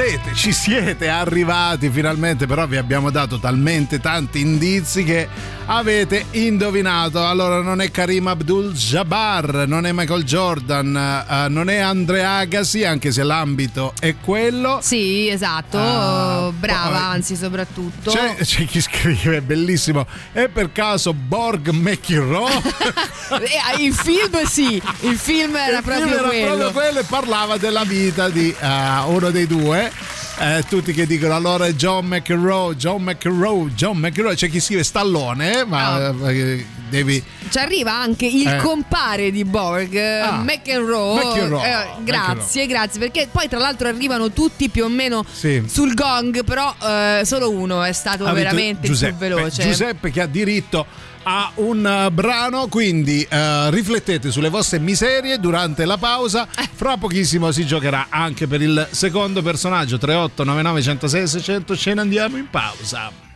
Siete, ci siete, arrivati finalmente, però vi abbiamo dato talmente tanti indizi che avete indovinato. Allora non è Karim Abdul Jabbar, non è Michael Jordan, eh, non è Andrea Agassi, anche se l'ambito è quello. Sì, esatto. Ah, Brava, poi- anzi, soprattutto. C'è, c'è chi scrive, bellissimo, è per caso Borg McEnroe? [laughs] Eh, il film sì, il film era Il proprio film era quello. proprio quello e parlava della vita di eh, uno dei due. Eh, tutti che dicono allora è John McEnroe, John McEnroe, John McEnroe. C'è chi scrive Stallone, ma Ah. eh, devi ci arriva anche il Eh. compare di Borg, Ah. McEnroe. McEnroe. Eh, grazie, grazie, perché poi tra l'altro arrivano tutti più o meno Sì. sul gong, però eh, solo uno è stato Ha veramente Giuseppe, più veloce. Giuseppe che ha diritto a un uh, brano, quindi uh, riflettete sulle vostre miserie durante la pausa. Fra pochissimo si giocherà anche per il secondo personaggio 38 99 106 600. Ce ne andiamo in pausa.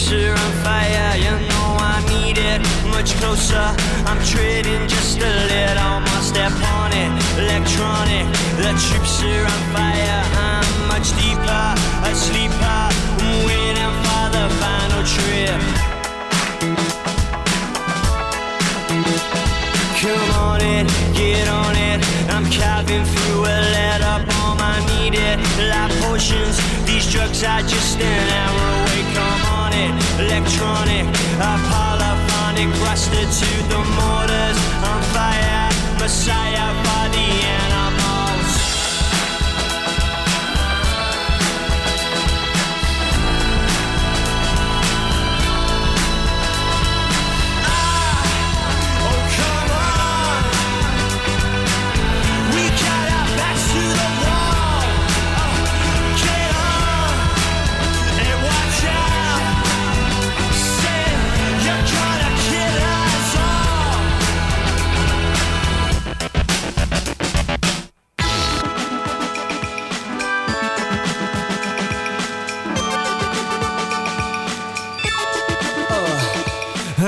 Are on fire, Much closer, I'm treading just a little more step on it. Electronic, the troops are on fire. I'm much deeper, a sleeper. I'm waiting for the final trip. Come on in, get on it. I'm carving through a letter bomb. I need it. Like potions, these drugs are just an hour away. Come on it, electronic, polyphonic, rusted to the mortars. On fire, messiah for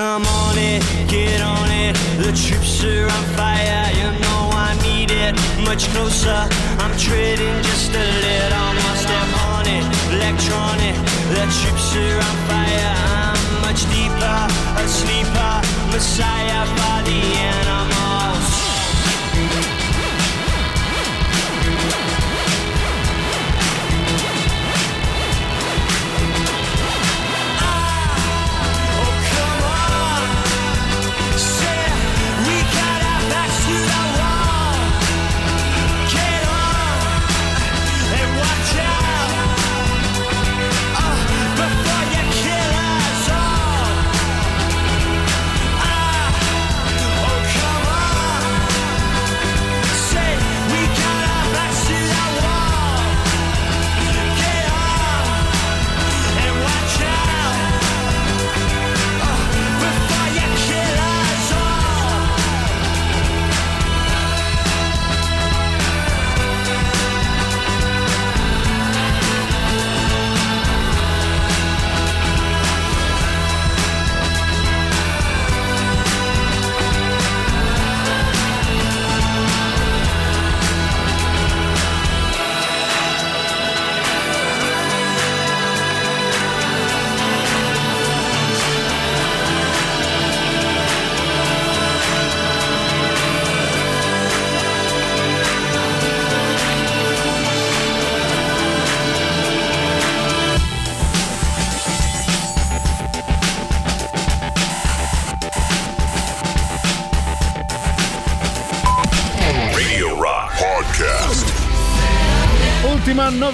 I'm on it, get on it. The troops are on fire, you know I need it. Much closer, I'm treading just a little more step on it. Electronic, the troops are on fire. I'm much deeper, a sleeper, messiah for the animals. We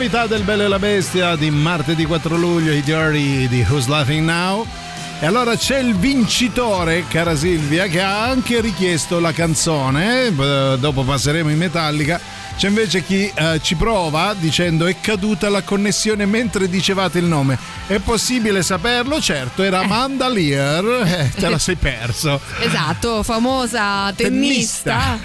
novità del Bello e la Bestia di martedì 4 luglio, i diari di Who's Laughing Now. E allora c'è il vincitore, cara Silvia, che ha anche richiesto la canzone. eh, Dopo passeremo in Metallica. C'è invece chi eh, ci prova dicendo è caduta la connessione mentre dicevate il nome. È possibile saperlo? Certo, era Amanda Lear. [laughs] Eh, te la sei perso. Esatto, famosa tennista.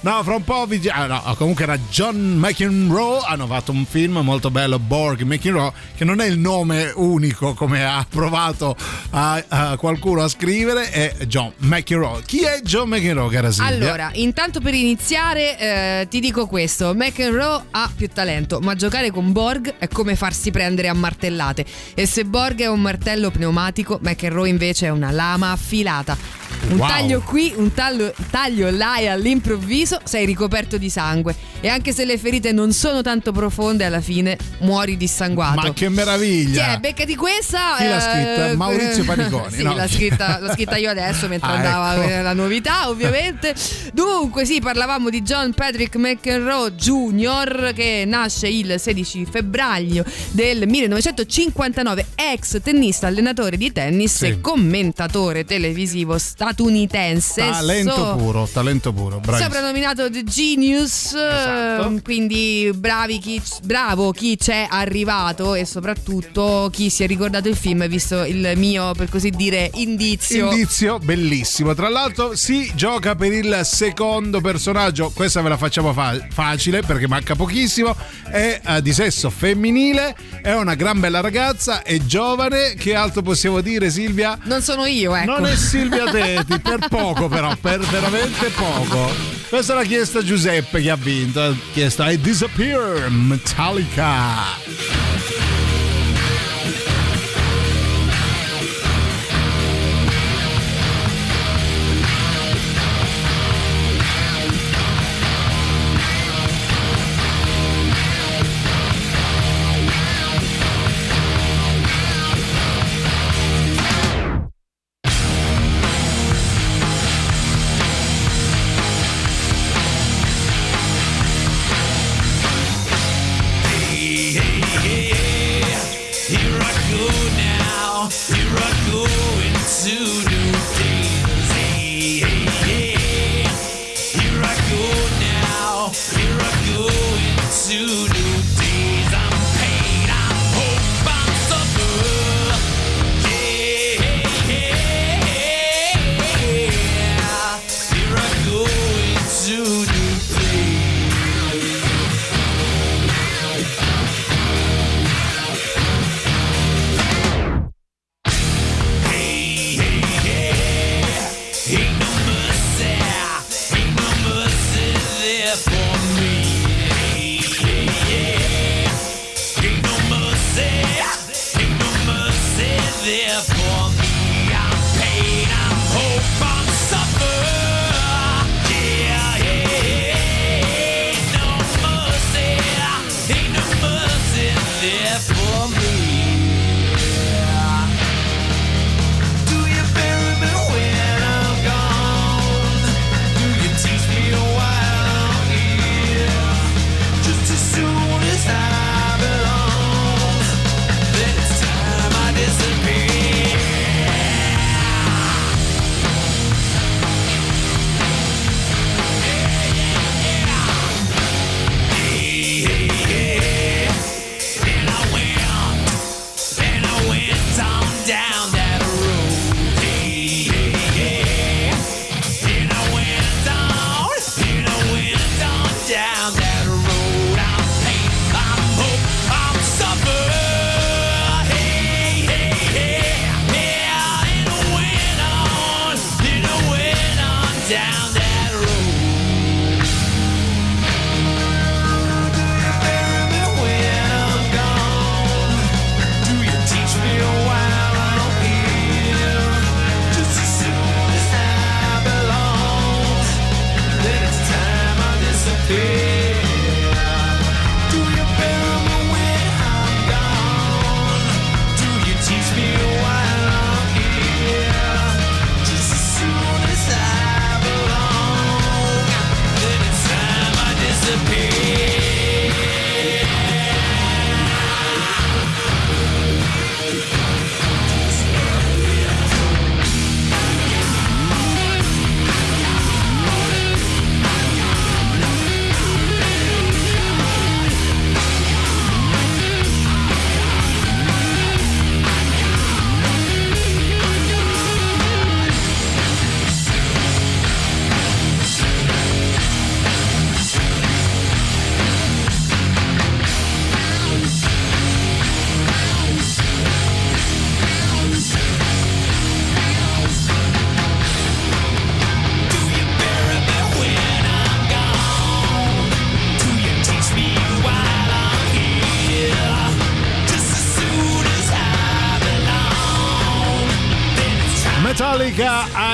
no, fra un po' vi ah, no, comunque era John McEnroe. Hanno fatto un film molto bello, Borg McEnroe, che non è il nome unico come ha provato a, a qualcuno a scrivere, è John McEnroe. Chi è John McEnroe, cara Silvia? Allora, intanto per iniziare eh, ti dico questo, McEnroe ha più talento, ma giocare con Borg è come farsi prendere a martellate. E se Borg è un martello pneumatico, McEnroe invece è una lama affilata. Un Wow. taglio qui, un taglio, taglio là e all'improvviso sei ricoperto di sangue. E anche se le ferite non sono tanto profonde, alla fine muori dissanguato. Ma che meraviglia! Chi è? Beccati questa. Chi l'ha eh, scritta? Maurizio Paniconi, sì, no? l'ha, scritta, l'ho scritta io adesso [laughs] mentre Ah, andava ecco. la novità, ovviamente. Dunque, sì, parlavamo di John Patrick McEnroe Jr. che nasce il 16 febbraio del 1959, ex tennista, allenatore di tennis Sì. e commentatore televisivo statunitense. Talento So- puro, talento puro, bravissimo. Soprannominato The Genius, Esatto. ehm, quindi bravi chi, bravo chi c'è arrivato e soprattutto chi si è ricordato il film e visto il mio, per così dire, indizio. Indizio bellissimo. Tra l'altro si gioca per il secondo personaggio. Questa ve la facciamo fa- facile perché manca pochissimo. È eh, di sesso femminile, è una gran bella ragazza, è giovane. Che altro possiamo dire Silvia? Non sono io, ecco. Non è Silvia [laughs] Teti, per poco però, per veramente poco. Questa l'ha chiesta Giuseppe che ha vinto. Ha chiesto I Disappear Metallica.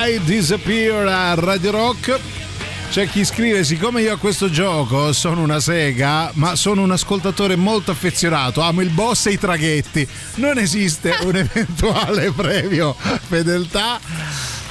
I Disappear a Radio Rock. C'è chi scrive: Siccome io a questo gioco sono una sega, ma sono un ascoltatore molto affezionato, amo il boss e i traghetti. Non esiste [laughs] un eventuale premio fedeltà.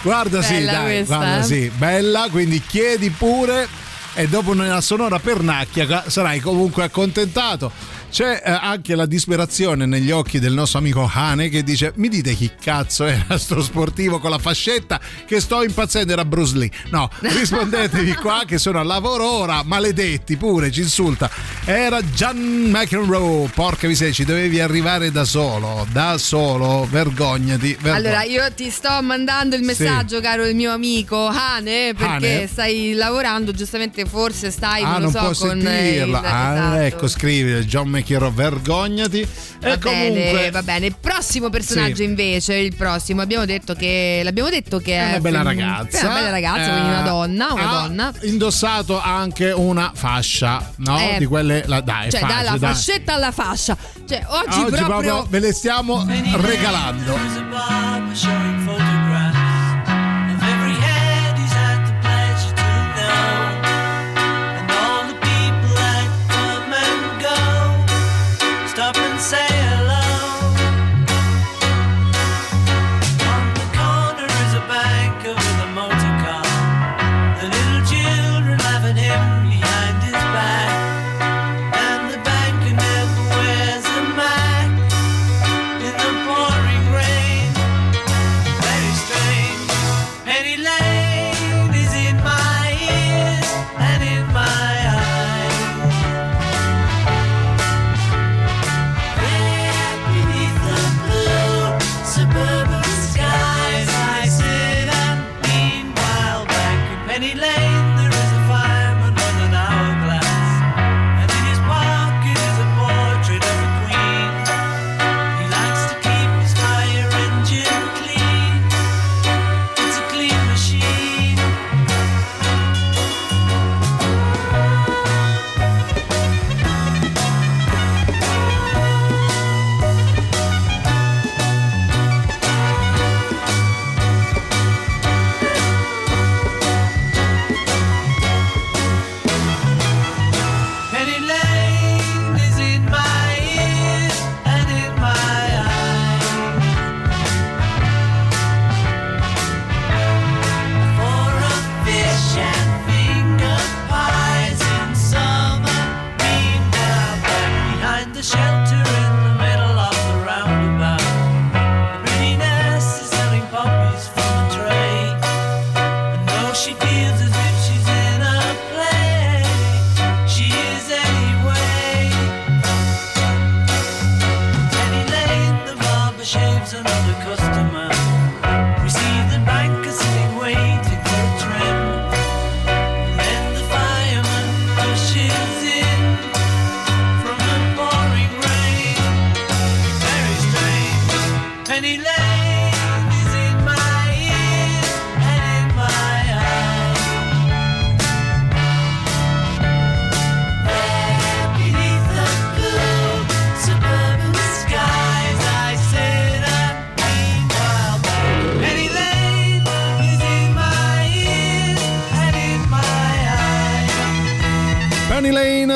Guarda, sì, Bella dai, questa, guarda, sì, bella, quindi chiedi pure e dopo una sonora pernacchia sarai comunque accontentato. C'è eh, anche la disperazione negli occhi del nostro amico Hane che dice: Mi dite chi cazzo era [laughs] sto sportivo con la fascetta che sto impazzendo? Era Bruce Lee. No, [laughs] rispondetevi qua che sono a lavoro ora, maledetti pure, ci insulta. Era John McEnroe. Porca miseria, ci dovevi arrivare da solo, da solo, vergognati. vergogna. Allora, io ti sto mandando il messaggio, caro il mio amico Hane, perché Hane? stai lavorando, giustamente forse stai, Ah, non non so, con eh, sentirla. il- ah, esatto. ecco, scrivi John McEnroe, vergognati. Va e bene, comunque va bene. Il prossimo personaggio Sì. invece, il prossimo, abbiamo detto che l'abbiamo detto che è è una bella ragazza. È una bella ragazza, quindi una Eh, donna, una ha donna. indossato anche una fascia, no? Eh, Di quelle la, dai, Cioè, facile, dalla dai. fascetta alla fascia. Cioè, oggi, Oggi proprio... proprio ve le stiamo regalando.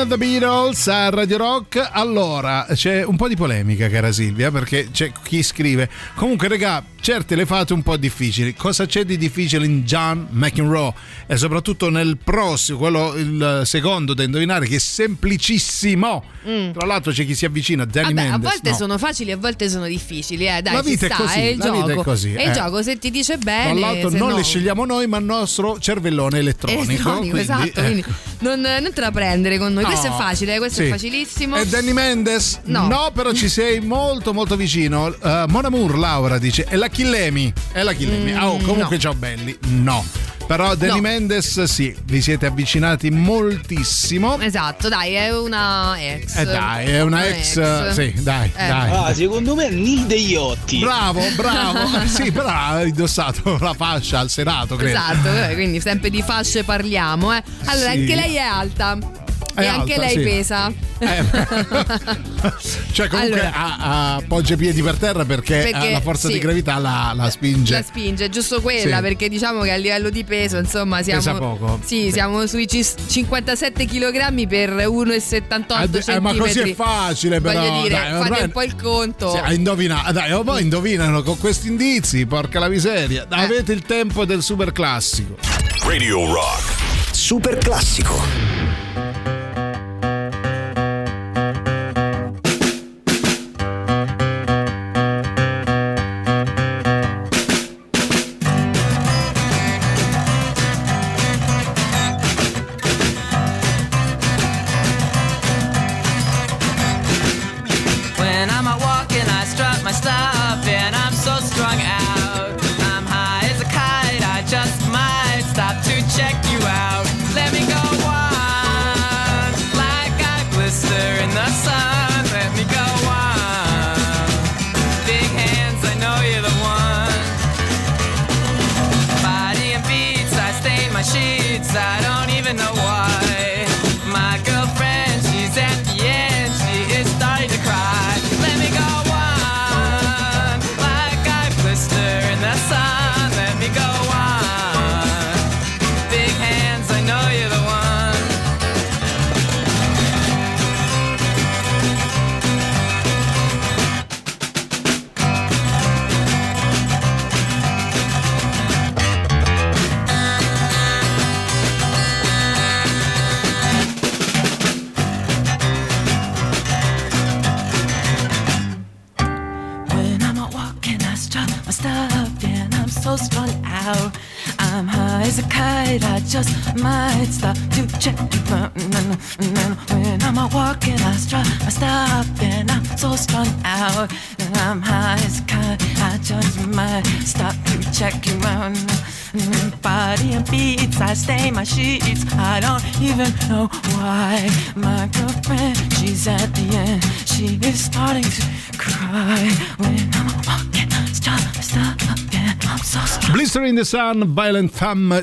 The Beatles a Radio Rock. Allora, c'è un po' di polemica, cara Silvia, perché c'è chi scrive: Comunque, regà, certe le fate un po' difficili. Cosa c'è di difficile in John McEnroe? E soprattutto nel prossimo, quello il secondo da indovinare, che è semplicissimo. Mm. Tra l'altro, c'è chi si avvicina a Danny Vabbè, a Mendes. volte no. sono facili, a volte sono difficili. Eh, dai, La vita è sta, così, è il la gioco. vita è così, È il eh. gioco, se ti dice Tra bene. l'altro, se non no... le scegliamo noi, ma il nostro cervellone elettronico. Elettronico, quindi, esatto, quindi ecco. non, non te la prendere con noi. No, questo è facile, eh, questo sì. è facilissimo. E Danny Mendes? No. però ci sei molto molto vicino. Uh, Mon Amour, Laura dice: È la Chillemi. È la Chillemi. Mm, oh, comunque no. ciao belli. No. Però Danny No. Mendes sì, vi siete avvicinati moltissimo. Esatto, dai, è una ex. Eh dai, è una ex, eh, sì, dai, Eh. dai. Ah, secondo me Nil degli Otti. Bravo, bravo. [laughs] sì, però ha indossato la fascia al Senato, credo. Esatto, eh, quindi sempre di fasce parliamo. Eh. Allora, Sì. anche lei è alta. E anche alta, lei sì. pesa. [laughs] Cioè, comunque Allora. ha, ha- appoggia i piedi per terra perché, Perché, eh, la forza sì. di gravità la, la spinge. La spinge, è giusto quella, Sì. perché diciamo che a livello di peso, insomma, siamo, Pesa poco. Sì, Sì. siamo sui cis- 57 kg per 1,78 Ah, d- eh, ma così è facile, però. Voglio dire, dai, fate ormai- un po' il conto. Sì, ha indovinato. Dai, oh, poi indovinano con questi indizi, porca la miseria. Eh. Avete il tempo del super classico. Radio Rock. Super classico. Just might stop to check you out. When I'm out walking, I stop, my stuff, and I'm so strung out. And I'm high as a kite, I just might stop to check you out. Mm-hmm. Body and beats, I stain my sheets. I don't even know why. My girlfriend, she's at the end. She is starting to cry when I'm walking. I stop, I stop, and I'm so strong. Blister in the Sun, Violent Thumb.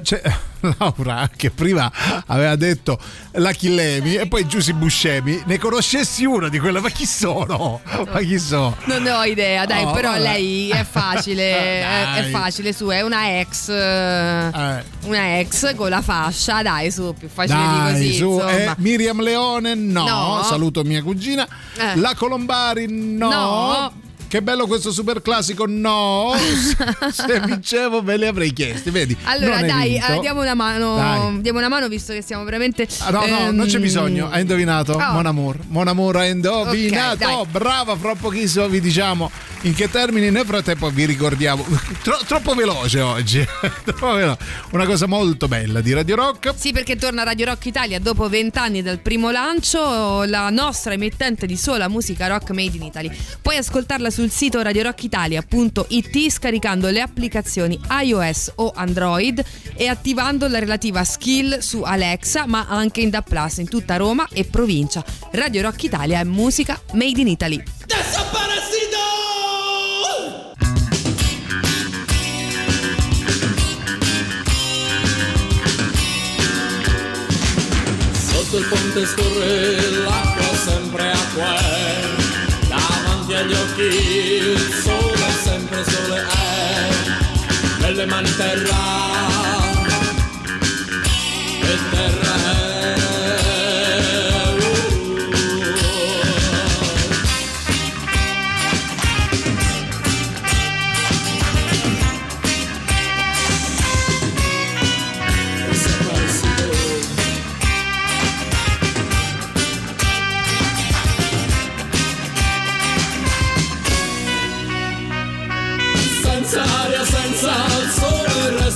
[laughs] Laura, che prima aveva detto la Chillemi e poi Giusy Buscemi, ne conoscessi una di quella, ma chi sono? Ma chi sono? Non ne ho idea, dai, Oh, però vabbè. lei è facile, [laughs] è, è Dai. facile, su, è una ex, eh, una ex con la fascia, dai, su, più facile Dai, di così, su, eh, Miriam Leone, no. No. Saluto mia cugina. Eh. La Colombari, no. No. Che bello questo super classico, no. [laughs] Se vincevo ve le avrei chiesti, vedi? Allora, dai, eh, diamo una mano, Dai. diamo una mano visto che siamo veramente Ah, no, no, non c'è ehm, bisogno, hai indovinato. Oh. Mon amour, Mon amour ha indovinato. Ok, dai. Brava, fra pochissimo vi diciamo in che termini. Nel frattempo vi ricordiamo. Tro- troppo veloce oggi. [laughs] Una cosa molto bella di Radio Rock. Sì, perché torna Radio Rock Italia dopo vent'anni dal primo lancio, la nostra emittente di sola musica rock made in Italy. Puoi ascoltarla sul sito radiorockitalia.it scaricando le applicazioni iOS o Android e attivando la relativa skill su Alexa, ma anche in Plus in tutta Roma e provincia. Radio Rock Italia è musica made in Italy. Sotto il ponte scorre l'acqua sempre acqua agli occhi il sole sempre sole è Nelle mani terra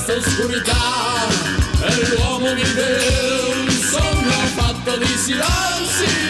resta oscurità. E l'uomo vive un sogno fatto di silenzi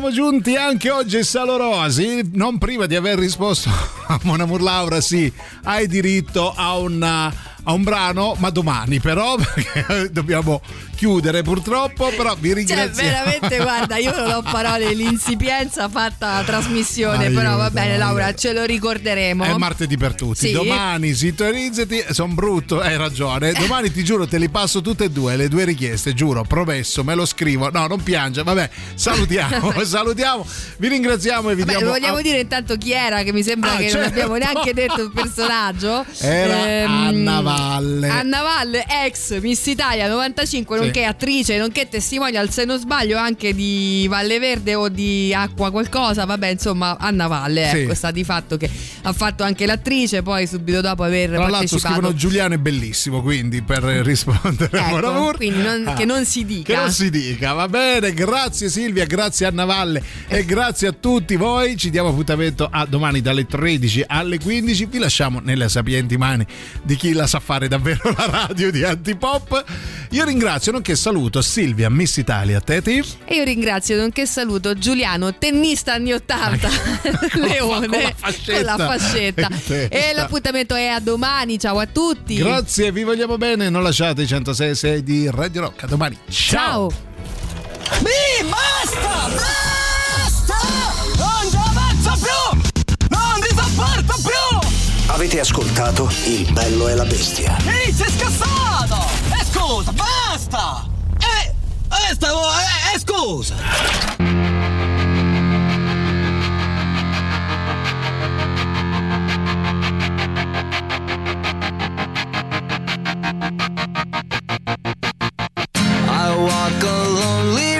siamo giunti anche oggi Salorosi, non prima di aver risposto [laughs] a Mona Laura, sì, hai diritto a un, a un brano, ma domani però, [laughs] perché dobbiamo chiudere purtroppo, però vi Cioè, ringrazio. veramente, guarda, io non ho parole, l'insipienza fatta a trasmissione, Aiuto, però va bene, Laura, ce lo ricorderemo. È martedì per tutti. Sì. Domani sintonizzati. Sono brutto, hai ragione. Domani ti giuro, te li passo tutte e due, le due richieste. Giuro, promesso, me lo scrivo. No, non piange. Vabbè, salutiamo, [laughs] salutiamo. Vi ringraziamo e vi Vabbè, diamo. vogliamo dire intanto chi era, che mi sembra Ah, che non certo. abbiamo neanche detto il personaggio. Era Ehm, Anna Valle. Anna Valle, ex Miss Italia 95, Sì. Nonché attrice, nonché testimonial, se non sbaglio, anche di Valle Verde o di Acqua qualcosa. Vabbè, insomma, Anna Valle, Sì. ecco, sta di fatto che ha fatto anche l'attrice, poi subito dopo aver Tra l'altro partecipato. scrivono Giuliano è bellissimo, quindi per [laughs] rispondere a Ecco, Mona Moore. quindi non- Ah. che non si dica. Che non si dica, va bene. Grazie Silvia, grazie Anna Valle e grazie a tutti voi. Ci diamo appuntamento a domani dalle 13 alle 15. Vi lasciamo nelle sapienti mani di chi la sa fare davvero [laughs] la radio di Antipop. Io ringrazio, nonché saluto Silvia, Miss Italia, Teti. E io ringrazio, nonché saluto Giuliano, tennista anni 80, [laughs] Leone, con la fascetta. con la fascetta. In [laughs] testa. E l'appuntamento è a domani, ciao a tutti. Grazie, vi vogliamo bene. Non lasciate i 106 di Radio Rock. A domani. Ciao. Mi, basta! Basta! Non ci avanzo più! Non ti sopporto più! Avete ascoltato Il bello e la bestia. Ehi, sei scassato! Scusa, basta! Eh, eh, stavo, eh, eh, scusa! I walk a lonely